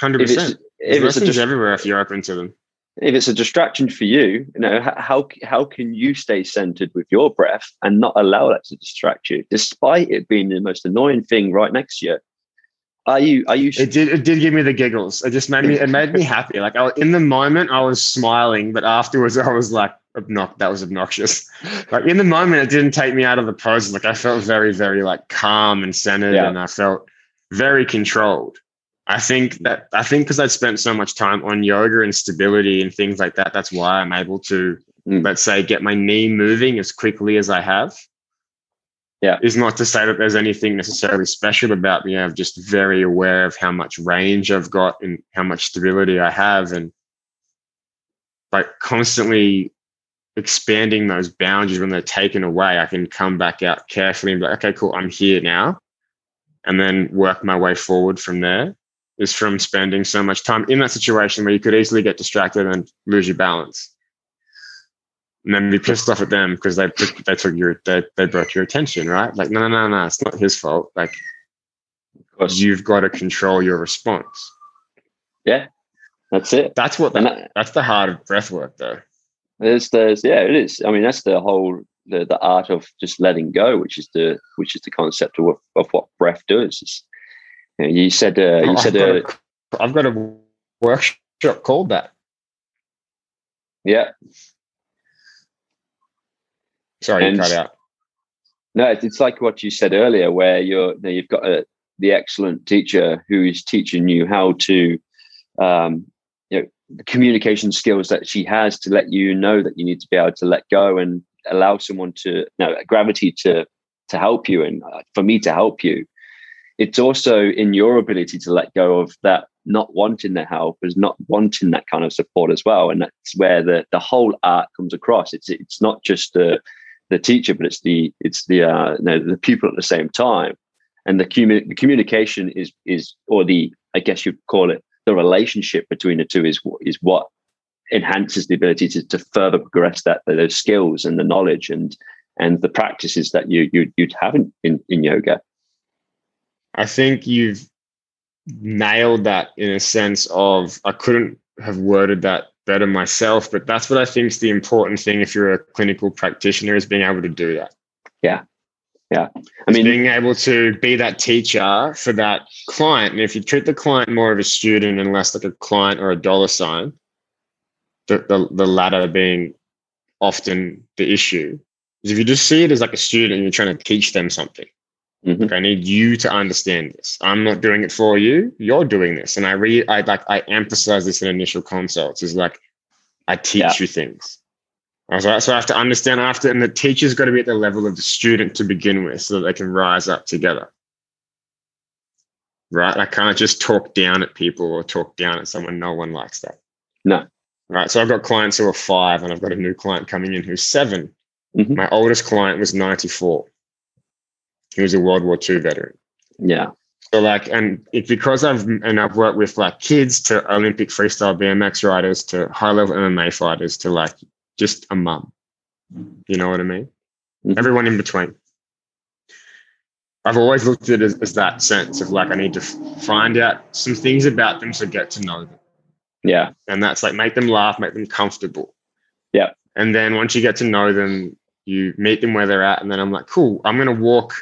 Hundred percent. If it's lessons everywhere if you're open to them. If it's a distraction for you, you know how how can you stay centered with your breath and not allow that to distract you, despite it being the most annoying thing right next to you? Are you are you? It did it did give me the giggles. It just made me it made me happy. Like I, in the moment, I was smiling, but afterwards, I was like, obnox- that was obnoxious. like in the moment, it didn't take me out of the pose. Like I felt very, very like calm and centered, yeah. and I felt very controlled. I think that I think because I'd spent so much time on yoga and stability and things like that, that's why I'm able to, mm. let's say, get my knee moving as quickly as I have. Yeah, is not to say that there's anything necessarily special about me. I'm just very aware of how much range I've got and how much stability I have, and like constantly expanding those boundaries when they're taken away, I can come back out carefully and be like, okay, cool, I'm here now. And then work my way forward from there is from spending so much time in that situation where you could easily get distracted and lose your balance. And then be pissed off at them because they took, they took your they, they brought your attention, right? Like, no, no, no, no, it's not his fault. Like, you've got to control your response. Yeah, that's it. That's what that, that's the heart of breath work, though. There's, there's, yeah, it is. I mean, that's the whole the the art of just letting go, which is the which is the concept of of what breath does. It's, you, know, you said uh, you I've said got, uh, a, I've got a workshop called that. yeah. Sorry, And- cut out. No, it's- like what you said earlier, where you're you know, you've got a the excellent teacher who is teaching you how to, um, you know, the communication skills that she has to let you know that you need to be able to let go and allow someone to, no, gravity to to help you and uh, for me to help you. It's also in your ability to let go of that not wanting the help, is not wanting that kind of support as well, and that's where the the whole art comes across. It's it's not just the the teacher, but it's the it's the uh, no, the pupil at the same time, and the, commu- the communication is is or the I guess you'd call it the relationship between the two is what is what enhances the ability to, to further progress that those skills and the knowledge and and the practices that you, you you'd have in, in, in yoga. I think you've nailed that in a sense of I couldn't have worded that better myself, but that's what I think is the important thing if you're a clinical practitioner is being able to do that. Yeah. Yeah. I mean, being able to be that teacher for that client. And if you treat the client more of a student and less like a client or a dollar sign, the, the, the latter being often the issue, is if you just see it as like a student and you're trying to teach them something. Mhm. Like, I need you to understand this. I'm not doing it for you. You're doing this. And I re I like I emphasize this in initial consults is like I teach Yeah. you things. I was like, so I have to understand after, and the teacher's got to be at the level of the student to begin with so that they can rise up together. Right? I can't just talk down at people or talk down at someone. No one likes that. No. Right. So I've got clients who are five, and I've got a new client coming in who's 7 Mhm. My oldest client was 94. He was a World War II veteran. yeah, So like, and it's because I've and I've worked with like kids to Olympic freestyle BMX riders to high level MMA fighters to like just a mum. You know what I mean? Mhm. Everyone in between. I've always looked at it as, as that sense of like I need to find out some things about them to get to know them, yeah, and that's like make them laugh, make them comfortable. Yeah. And then once you get to know them, you meet them where they're at, and then I'm like, cool, I'm gonna walk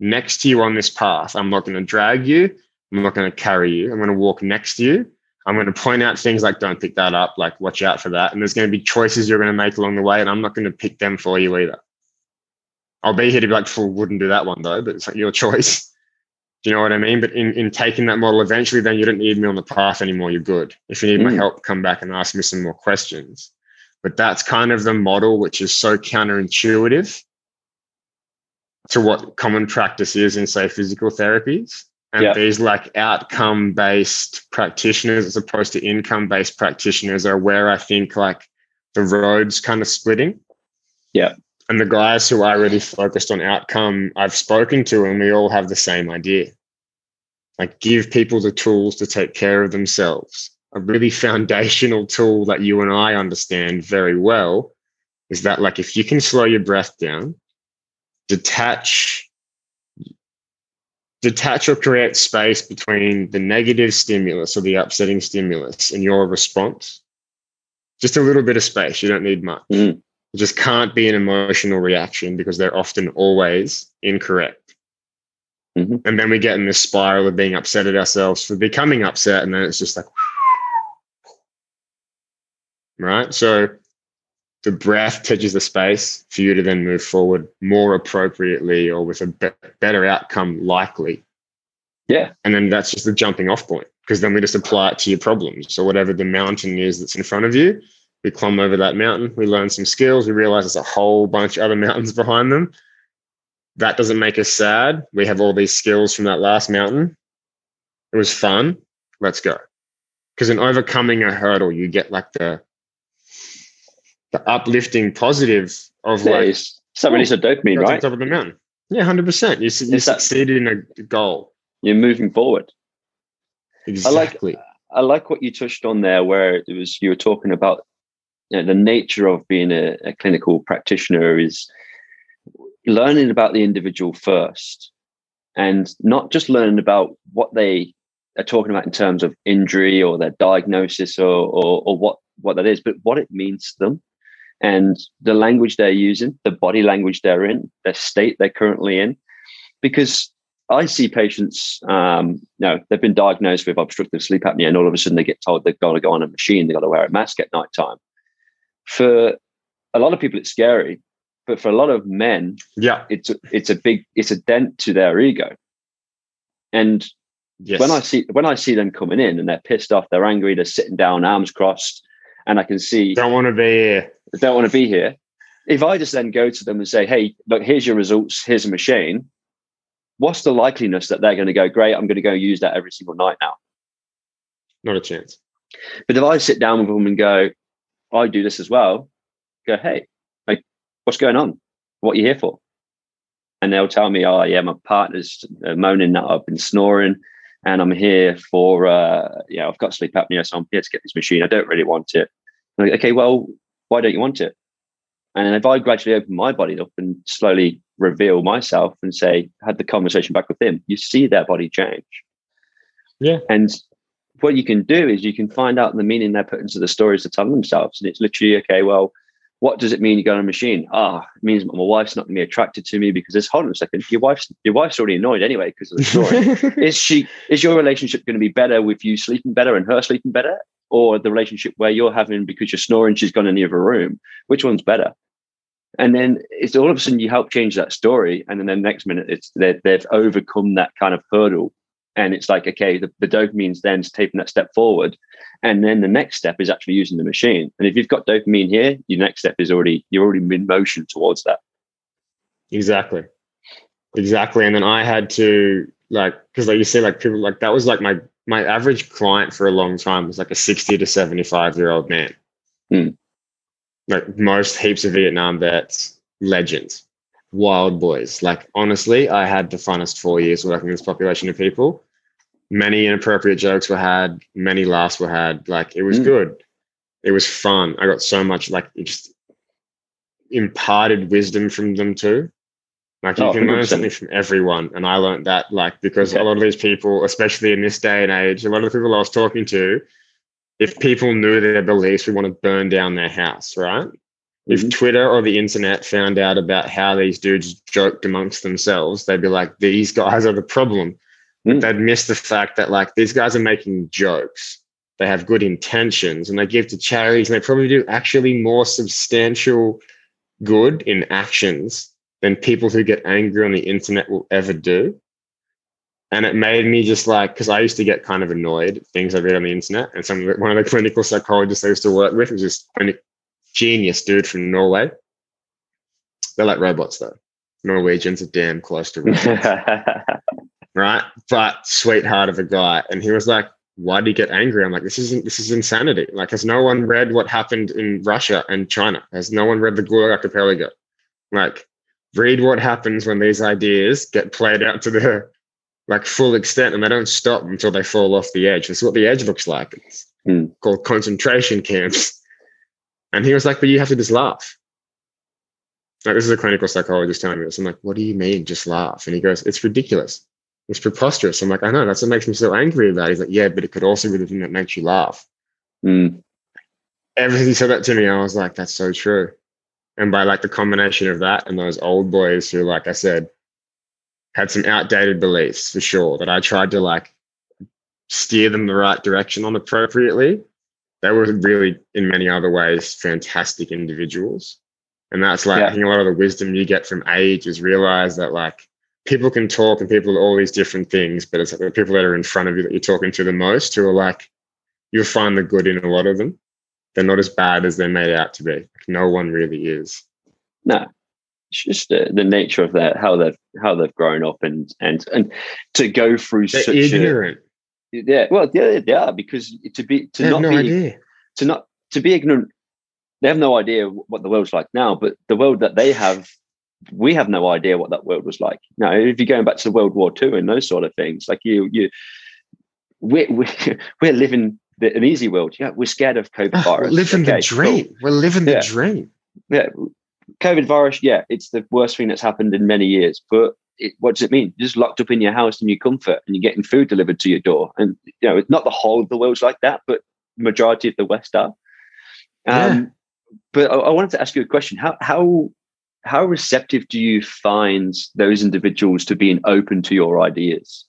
next to you on this path. I'm not going to drag you. I'm not going to carry you. I'm going to walk next to you. I'm going to point out things like don't pick that up, like watch out for that. And there's going to be choices you're going to make along the way, and I'm not going to pick them for you either. I'll be here to be like, fool, wouldn't do that one though, but it's like your choice. Do you know what I mean? But in, in taking that model, eventually, then you don't need me on the path anymore. You're good. If you need my Mm. help, come back and ask me some more questions. But that's kind of the model, which is so counterintuitive to what common practice is in, say, physical therapies. And Yeah. these like outcome based practitioners as opposed to income based practitioners are where I think like the roads kind of splitting. Yeah. And the guys who are really focused on outcome, I've spoken to, and we all have the same idea. Like, give people the tools to take care of themselves. A really foundational tool that you and I understand very well is that, like, if you can slow your breath down, detach detach or create space between the negative stimulus or the upsetting stimulus and your response just a little bit of space you don't need much Mm. it just can't be an emotional reaction because they're often always incorrect Mhm. and then we get in this spiral of being upset at ourselves for becoming upset and then it's just like right so the breath touches the space for you to then move forward more appropriately or with a be- better outcome likely. Yeah. And then that's just the jumping off point because then we just apply it to your problems. So whatever the mountain is that's in front of you, we climb over that mountain, we learn some skills, we realize there's a whole bunch of other mountains behind them. That doesn't make us sad. We have all these skills from that last mountain. It was fun. Let's go. Because in overcoming a hurdle, you get like the the uplifting positive of Yeah, like it's some release of oh, dopamine, right? top of the mountain. Yeah, hundred percent. You you Is that- succeeded in a goal. You're moving forward. like- Exactly. I like what you touched on there, where it was you were talking about you know, the nature of being a, a clinical practitioner is learning about the individual first and not just learning about what they are talking about in terms of injury or their diagnosis or, or, or what, what that is, but what it means to them and the language they're using, the body language they're in, their state they're currently in. Because I see patients, um, you know, they've been diagnosed with obstructive sleep apnea, and all of a sudden they get told they've got to go on a machine, they've got to wear a mask at night time. For a lot of people, it's scary, but for a lot of men, yeah, it's a, it's a big, it's a dent to their ego. And yes. when I see when I see them coming in and they're pissed off, they're angry, they're sitting down, arms crossed, and I can see don't want to be here, don't want to be here. If I just then go to them and say, "Hey, look, here's your results, here's a machine," what's the likeliness that they're going to go, great, I'm going to go use that every single night now? Not a chance. But if I sit down with them and go, I do this as well, go, hey, like, what's going on? What are you here for? And they'll tell me, oh, yeah, my partner's uh, moaning that I've been snoring and I'm here for, uh, yeah, I've got sleep apnea, so I'm here to get this machine. I don't really want it. Like, okay, well, why don't you want it? And if I gradually open my body up and slowly reveal myself and say, had the conversation back with them, you see their body change. Yeah. And what you can do is you can find out the meaning they're putting to the stories they're telling themselves. And it's literally, okay, well, what does it mean you go on a machine? Ah, it means my wife's not going to be attracted to me because this. Hold on a second, your wife's your wife's already annoyed anyway because of the story. is she? Is your relationship going to be better with you sleeping better and her sleeping better, or the relationship where you're having because you're snoring, she's gone in the other room? Which one's better? and then it's all of a sudden you help change that story and then the next minute it's they've overcome that kind of hurdle and it's like okay the, the dopamine's then taking that step forward and then the next step is actually using the machine and if you've got dopamine here your next step is already you're already in motion towards that exactly exactly and then i had to like because like you say like people like that was like my my average client for a long time was like a 60 to 75 year old man hmm like most heaps of Vietnam vets, legends, wild boys. Like honestly, I had the funnest four years working with this population of people. Many inappropriate jokes were had, many laughs were had. Like it was mm. good. It was fun. I got so much like it just imparted wisdom from them too. Like you oh, can 100%. learn something from everyone. And I learned that like because okay. a lot of these people, especially in this day and age, a lot of the people I was talking to, if people knew their beliefs, we want to burn down their house, right? Mm-hmm. If Twitter or the internet found out about how these dudes joked amongst themselves, they'd be like, these guys are the problem. Mm. They'd miss the fact that like these guys are making jokes. They have good intentions and they give to charities and they probably do actually more substantial good in actions than people who get angry on the internet will ever do and it made me just like because I used to get kind of annoyed things I read on the internet, and some of one of the clinical psychologists I used to work with was a genius dude from Norway. They're like robots though. Norwegians are damn close to robots, right? But sweetheart of a guy, and he was like, "Why do you get angry?" I'm like, "This isn't this is insanity. Like, has no one read what happened in Russia and China? Has no one read the Gulag Archipelago? Like, read what happens when these ideas get played out to the like full extent and they don't stop until they fall off the edge. That's what the edge looks like. It's mm. called concentration camps. And he was like, but you have to just laugh. Like, this is a clinical psychologist telling me this. I'm like, what do you mean just laugh? And he goes, it's ridiculous. It's preposterous. I'm like, I know, that's what makes me so angry about it. He's like, yeah, but it could also be the thing that makes you laugh. Mm. Everything he said that to me, I was like, that's so true. And by like the combination of that and those old boys who, like I said, had some outdated beliefs for sure that I tried to like steer them the right direction on appropriately. They were really, in many other ways, fantastic individuals. And that's like, yeah. I think a lot of the wisdom you get from age is realize that like people can talk and people are all these different things, but it's like the people that are in front of you that you're talking to the most who are like, you'll find the good in a lot of them. They're not as bad as they're made out to be. Like, no one really is. No, it's just uh, the nature of that how they've how they've grown up and and and to go through They're such ignorant. A, yeah, well, yeah, they are because to be to not no be idea. to not to be ignorant, they have no idea what the world's like now. But the world that they have, we have no idea what that world was like. Now, if you're going back to World War Two and those sort of things, like you, you, we're we're, we're living the, an easy world. Yeah, we're scared of COVID virus. We're living okay, the dream. Cool. We're living the yeah. dream. Yeah, COVID virus. Yeah, it's the worst thing that's happened in many years. But it, what does it mean? You're just locked up in your house in your comfort, and you're getting food delivered to your door. And you know, it's not the whole of the world's like that, but majority of the West are. Um, yeah. But I, I wanted to ask you a question. How how how receptive do you find those individuals to being open to your ideas?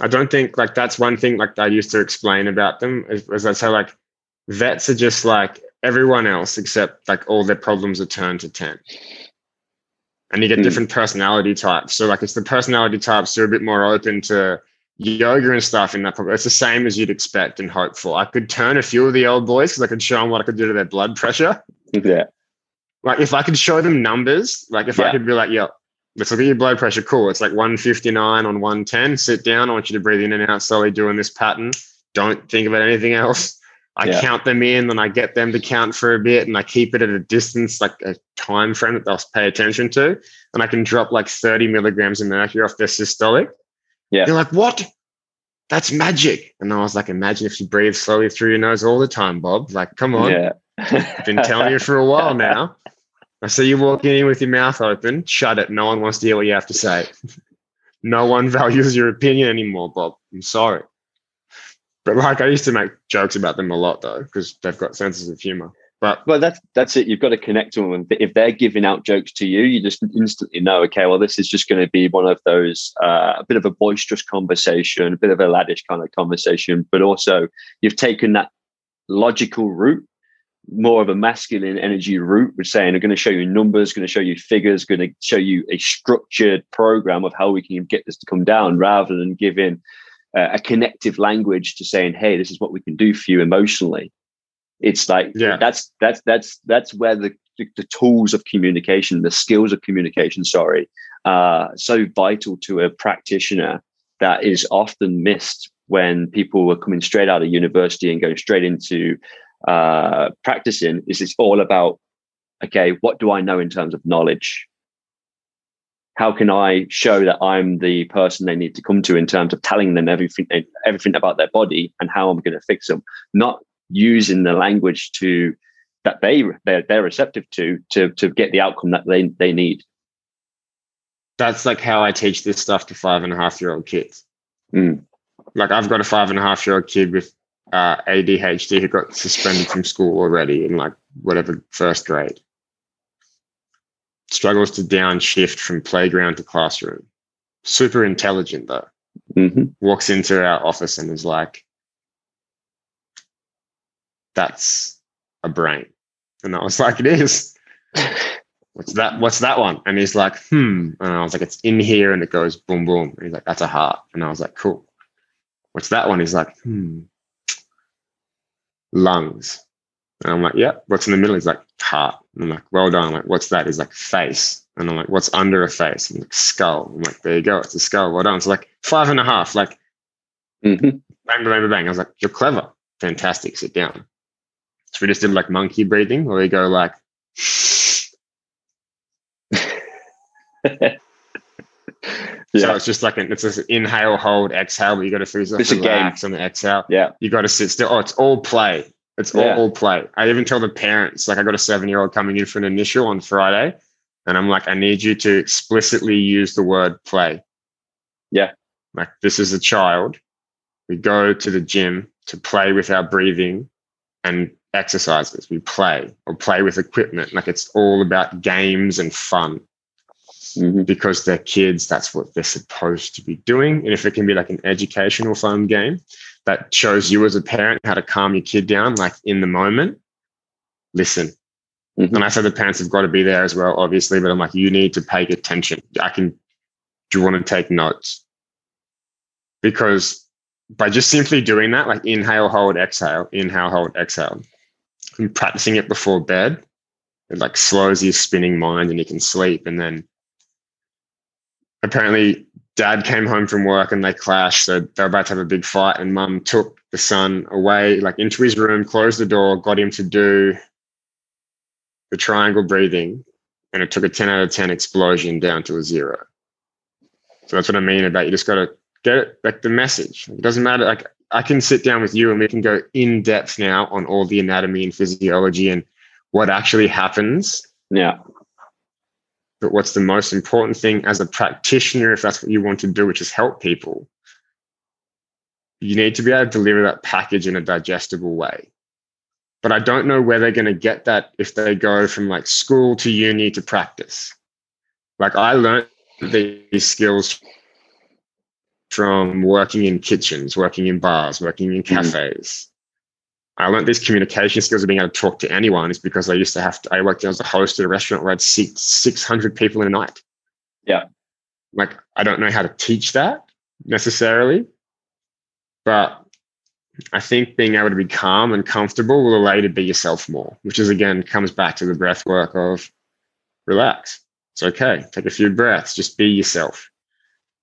I don't think like that's one thing like I used to explain about them is, is I say like vets are just like everyone else except like all their problems are turned to 10 and you get mm. different personality types. So like it's the personality types who are a bit more open to yoga and stuff in that it's the same as you'd expect and hope for. I could turn a few of the old boys because i could show them what i could do to their blood pressure. Yeah. Like if i could show them numbers like if yeah. i could be like yeah let's look at your blood pressure. Cool. It's like 159 on 110. Sit down. I want you to breathe in and out slowly doing this pattern. Don't think about anything else. I yeah. count them in and I get them to count for a bit and I keep it at a distance, like a time frame that they'll pay attention to. And I can drop like 30 milligrams of mercury off their systolic. Yeah. They're like, what? That's magic. And I was like, imagine if you breathe slowly through your nose all the time, Bob. Like, come on. Yeah. Been telling you for a while now. I see you walking in with your mouth open. Shut it. No one wants to hear what you have to say. no one values your opinion anymore, Bob. I'm sorry. But like I used to make jokes about them a lot though, because they've got senses of humor. But well, that's that's it. You've got to connect to them. If they're giving out jokes to you, you just instantly know. Okay, well, this is just going to be one of those uh, a bit of a boisterous conversation, a bit of a laddish kind of conversation. But also, you've taken that logical route more of a masculine energy route with saying I'm going to show you numbers, going to show you figures, going to show you a structured program of how we can get this to come down rather than giving uh, a connective language to saying, hey, this is what we can do for you emotionally. It's like yeah. that's that's that's that's where the, the, the tools of communication, the skills of communication, sorry, are so vital to a practitioner that is often missed when people are coming straight out of university and going straight into uh, practicing is it's all about okay what do i know in terms of knowledge? How can i show that i'm the person they need to come to in terms of telling them everything everything about their body and how i'm going to fix them not using the language to that they they're, they're receptive to to to get the outcome that they they need. That's like how i teach this stuff to five and a half year old kids. Mm. like i've got a five and a half year old kid with uh, ADHD who got suspended from school already in like whatever first grade. Struggles to downshift from playground to classroom. Super intelligent though. Mm-hmm. Walks into our office and is like, "That's a brain," and I was like, "It is." What's that? What's that one? And he's like, "Hmm," and I was like, "It's in here," and it goes boom boom. And he's like, "That's a heart," and I was like, "Cool." What's that one? He's like, "Hmm." Lungs. And I'm like, yeah, what's in the middle? He's like, heart. And I'm like, well done. I'm like, what's that? He's like, face. And I'm like, what's under a face? I'm like, skull. I'm like, there you go. It's a skull. Well done. So like five and a half, like mm-hmm. bang, bang, bang, bang. I was like, you're clever. Fantastic. Sit down. So we just did like monkey breathing where we go like, Yeah. So it's just like an, it's an inhale, hold, exhale, but you got to feel like relax on the exhale. Yeah. You got to sit still. Oh, it's all play. It's all, yeah. all play. I even tell the parents, like I got a seven year old coming in for an initial on Friday, and I'm like, I need you to explicitly use the word play. Yeah. Like this is a child. We go to the gym to play with our breathing and exercises. We play or play with equipment. Like it's all about games and fun mm-hmm. because they're kids. That's what they're supposed to be doing. And if it can be like an educational fun game that shows you as a parent how to calm your kid down, like in the moment, listen. Mm-hmm. And I said the parents have got to be there as well, obviously, but I'm like, you need to pay attention. I can, do you want to take notes? Because by just simply doing that, like inhale, hold, exhale, inhale, hold, exhale, and practicing it before bed, it like slows your spinning mind and you can sleep. And then apparently dad came home from work and they clashed. So they were about to have a big fight, and mum took the son away, like into his room, closed the door, got him to do the triangle breathing. and it took a 10 out of 10 explosion down to a zero. So that's what I mean about you just got to get it like the message. It doesn't matter. Like I can sit down with you and we can go in depth now on all the anatomy and physiology and what actually happens. Yeah. But what's the most important thing as a practitioner, if that's what you want to do, which is help people, you need to be able to deliver that package in a digestible way. But I don't know where they're going to get that if they go from like school to uni to practice. Like I learned these skills from working in kitchens, working in bars, working in mm-hmm. cafes. I learned these communication skills of being able to talk to anyone is because I used to have to, I worked as a host at a restaurant where I'd six, 600 people in a night. Yeah. Like, I don't know how to teach that necessarily, but I think being able to be calm and comfortable will allow you to be yourself more, which is again comes back to the breath work of relax. It's okay. Take a few breaths. Just be yourself.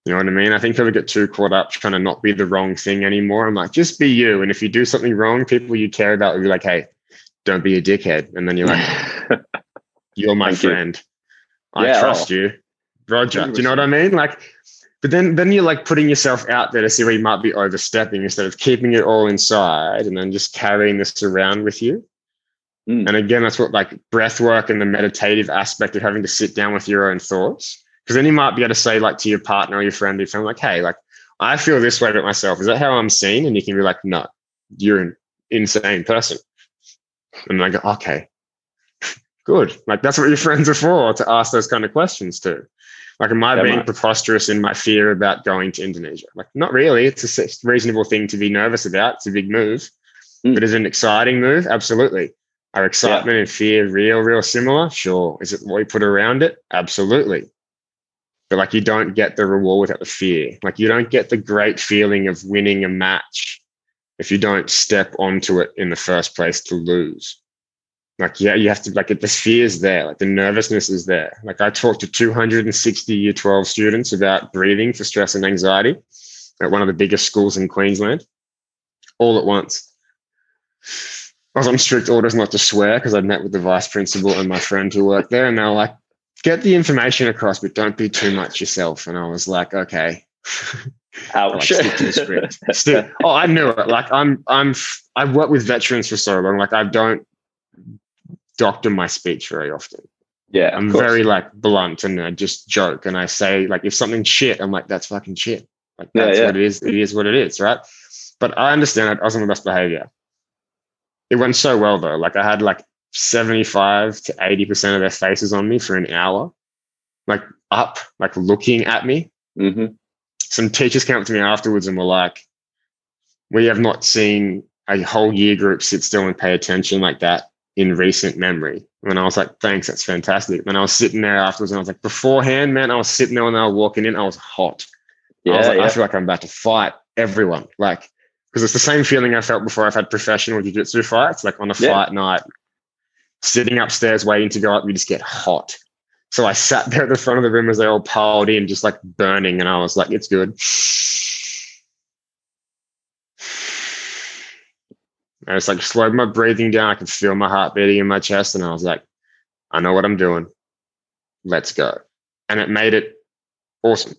You know what I mean? I think people get too caught up trying to not be the wrong thing anymore. I'm like, just be you. And if you do something wrong, people you care about will be like, hey, don't be a dickhead. And then you're like, you're my Thank friend. You. I yeah, trust oh. you. Roger. 100%. Do you know what I mean? Like, but then then you're like putting yourself out there to see where you might be overstepping instead of keeping it all inside and then just carrying this around with you. Mm. And again, that's what like breath work and the meditative aspect of having to sit down with your own thoughts because then you might be able to say, like, to your partner or your friend, if I'm like, hey, like, I feel this way about myself. Is that how I'm seen? And you can be like, no, you're an insane person. And I go, okay, good. Like, that's what your friends are for, to ask those kind of questions to. Like, am I being preposterous in my fear about going to Indonesia? Like, not really. It's a reasonable thing to be nervous about. It's a big move. Mm. But is it an exciting move? Absolutely. Are excitement yeah. and fear real, real similar? Sure. Is it what we put around it? Absolutely but like you don't get the reward without the fear. Like you don't get the great feeling of winning a match if you don't step onto it in the first place to lose. Like, yeah, you have to, like, the fear is there, like, the nervousness is there. Like, I talked to 260 year 12 students about breathing for stress and anxiety at one of the biggest schools in Queensland all at once. I was on strict orders not to swear because I'd met with the vice principal and my friend who worked there, and they were like, get the information across, but don't be too much yourself. And I was like, okay. Ouch. like, stick to the script. Still, oh, I knew it. Like I'm, I'm, I've worked with veterans for so long. Like I don't doctor my speech very often. Yeah, I'm very like blunt and I just joke and I say like if something's shit, I'm like that's fucking shit. Like that's yeah, yeah. what it is. It is what it is, right? But I understand it. I was on the best behavior. It went so well though. Like I had like 75 to 80% of their faces on me for an hour, like up, like looking at me. Mm-hmm. Some teachers came up to me afterwards and were like, We have not seen a whole year group sit still and pay attention like that in recent memory. And I was like, Thanks, that's fantastic. And I was sitting there afterwards and I was like, Beforehand, man, I was sitting there when they were walking in, I was hot. Yeah, I was like, yeah. I feel like I'm about to fight everyone. Like, because it's the same feeling I felt before I've had professional jiu-jitsu fights, like on a yeah. fight night, sitting upstairs waiting to go up, you just get hot. So I sat there at the front of the room as they all piled in, just like burning. And I was like, it's good. I just like slowed my breathing down. I could feel my heart beating in my chest. And I was like, I know what I'm doing. Let's go. And it made it awesome.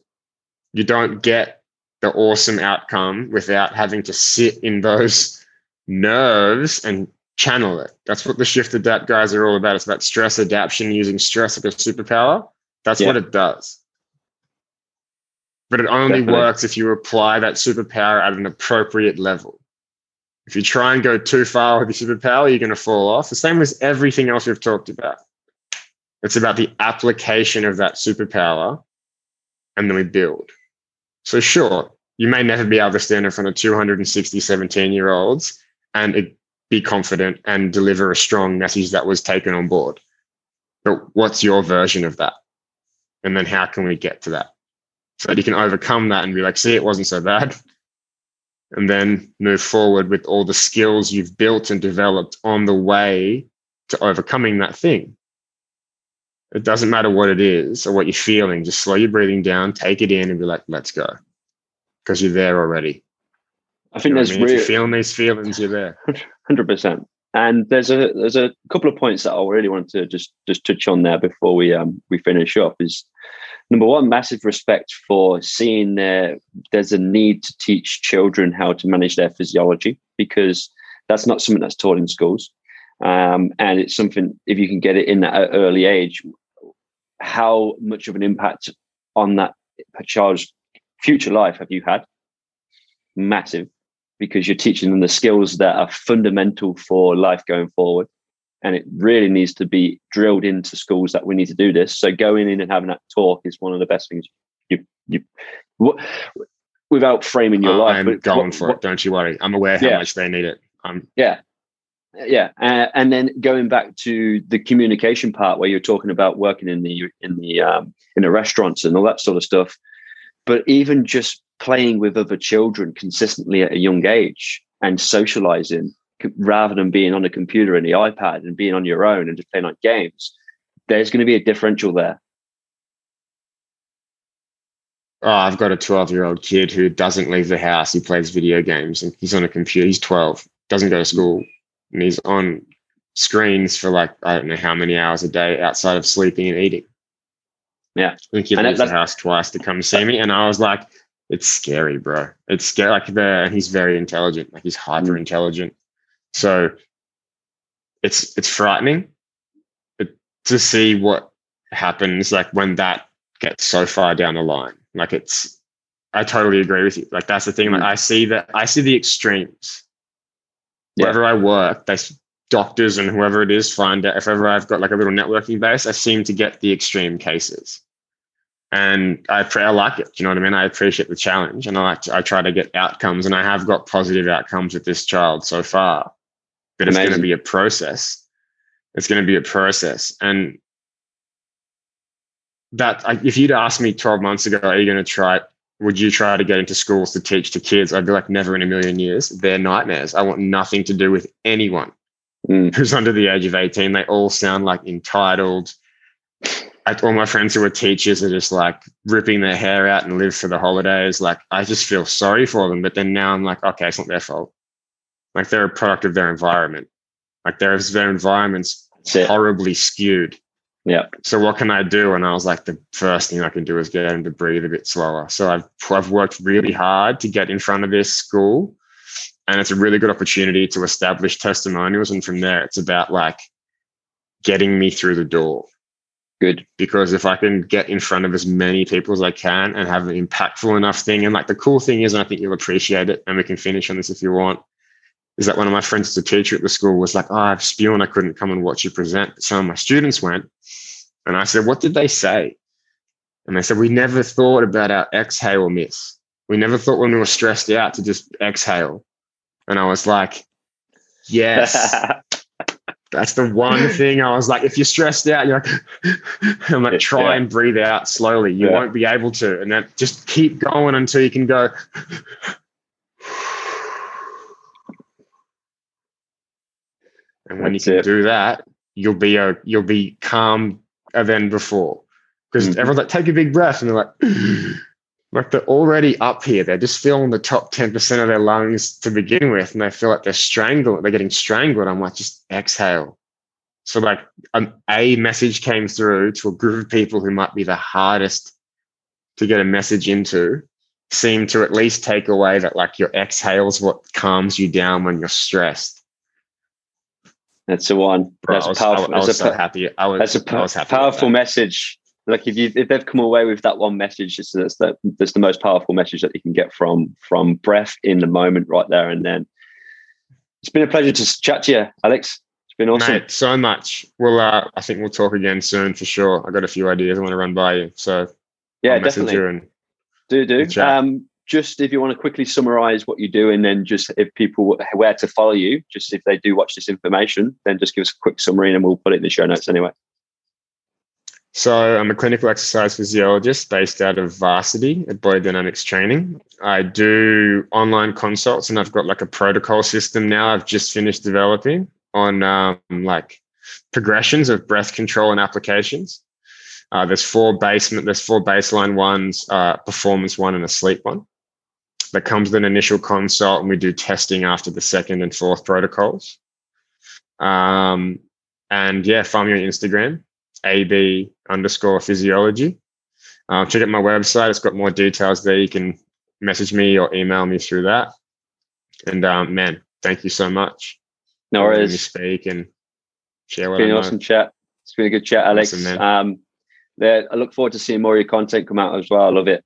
You don't get the awesome outcome without having to sit in those nerves and channel it. That's what the Shift Adapt guys are all about. It's about stress adaptation, using stress like a superpower. That's yeah. what it does. But it only Definitely. works if you apply that superpower at an appropriate level. If you try and go too far with your superpower, you're going to fall off. The same as everything else we've talked about. It's about the application of that superpower and then we build. So, sure, you may never be able to stand in front of 260 17 year olds and be confident and deliver a strong message that was taken on board. But what's your version of that? And then how can we get to that? So that you can overcome that and be like, see, it wasn't so bad. And then move forward with all the skills you've built and developed on the way to overcoming that thing. It doesn't matter what it is or what you're feeling, just slow your breathing down, take it in, and be like, let's go. Because you're there already. I think you know there's I mean? real... feeling these feelings, you're there. Hundred percent. And there's a there's a couple of points that I really wanted to just just touch on there before we um we finish up. Is number one, massive respect for seeing there there's a need to teach children how to manage their physiology because that's not something that's taught in schools. Um, and it's something if you can get it in that early age, how much of an impact on that child's future life have you had? Massive, because you're teaching them the skills that are fundamental for life going forward. And it really needs to be drilled into schools that we need to do this. So going in and having that talk is one of the best things you you what, without framing your uh, life. I'm going what, for what, it. Don't you worry. I'm aware how yeah. much they need it. Um, yeah, yeah, uh, and then going back to the communication part where you're talking about working in the in the um, in the restaurants and all that sort of stuff, but even just playing with other children consistently at a young age and socializing rather than being on a computer and the iPad and being on your own and just playing like games, there's going to be a differential there. Oh, I've got a 12 year old kid who doesn't leave the house. He plays video games and he's on a computer. He's 12, doesn't go to school, and he's on screens for like I don't know how many hours a day outside of sleeping and eating. Yeah, I think he leaves the house twice to come see me, and I was like, "It's scary, bro. It's scary." Like the and he's very intelligent, like he's hyper intelligent, so it's it's frightening to see what happens like when that gets so far down the line. Like it's, I totally agree with you. Like that's the thing. Like mm. I see that I see the extremes yeah. wherever I work, they doctors and whoever it is find out if ever I've got like a little networking base, I seem to get the extreme cases. And I, I like it. Do you know what I mean? I appreciate the challenge and I like to, I try to get outcomes and I have got positive outcomes with this child so far. But Amazing. it's going to be a process. It's going to be a process. And that if you'd asked me 12 months ago, are you going to try would you try to get into schools to teach to kids? I'd be like, never in a million years. They're nightmares. I want nothing to do with anyone mm. who's under the age of 18. They all sound like entitled. I, all my friends who are teachers are just like ripping their hair out and live for the holidays. Like, I just feel sorry for them. But then now I'm like, okay, it's not their fault. Like, they're a product of their environment. Like, their, their environment's horribly skewed yeah. So what can I do? And I was like, the first thing I can do is get him to breathe a bit slower. So I've I've worked really hard to get in front of this school, and it's a really good opportunity to establish testimonials. And from there, it's about like getting me through the door. Good. Because if I can get in front of as many people as I can and have an impactful enough thing, and like the cool thing is, and I think you'll appreciate it, and we can finish on this if you want, is that one of my friends as a teacher at the school was like, Oh, I've spewed, and I couldn't come and watch you present. But some of my students went. And I said, What did they say? And they said, We never thought about our exhale miss. We never thought when we were stressed out to just exhale. And I was like, Yes. That's the one thing I was like, if you're stressed out, you're like, I'm like, try yeah. and breathe out slowly. You yeah. won't be able to. And then just keep going until you can go. And when That's you can it. do that, you'll be a you'll be calm than before. Because mm-hmm. everyone's like, take a big breath, and they're like, like they're already up here. They're just feeling the top 10% of their lungs to begin with, and they feel like they're strangled, they're getting strangled. I'm like, just exhale. So like um, a message came through to a group of people who might be the hardest to get a message into seem to at least take away that like your exhales what calms you down when you're stressed that's the one. Bro, that's I was, powerful. I, was so happy. I was, that's a I was happy powerful message. Like if you if they've come away with that one message, it's, that's the that's the most powerful message that you can get from from breath in the moment right there and then. It's been a pleasure to chat to you, Alex. It's been awesome. Mate, so much. Well, uh, I think we'll talk again soon for sure. I got a few ideas I want to run by you. So yeah, definitely. And do do. Um, just if you want to quickly summarize what you do and then just if people where to follow you just if they do watch this information then just give us a quick summary and we'll put it in the show notes anyway so i'm a clinical exercise physiologist based out of varsity at body dynamics training. I do online consults and i've got like a protocol system now i've just finished developing on um, like progressions of breath control and applications. Uh, there's four basement there's four baseline ones uh, performance one and a sleep one. That comes with an initial consult and we do testing after the second and fourth protocols. Um, and yeah, find me on Instagram, AB underscore physiology. Um, check out my website. It's got more details there. You can message me or email me through that. And um, man, thank you so much. No for letting me worries. speak and share It's been I an know. awesome chat. It's been a good chat, Alex. Awesome, um, there, I look forward to seeing more of your content come out as well. I love it.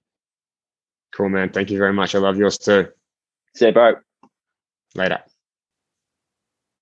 Cool, man. Thank you very much. I love yours too. See you, bro. Later.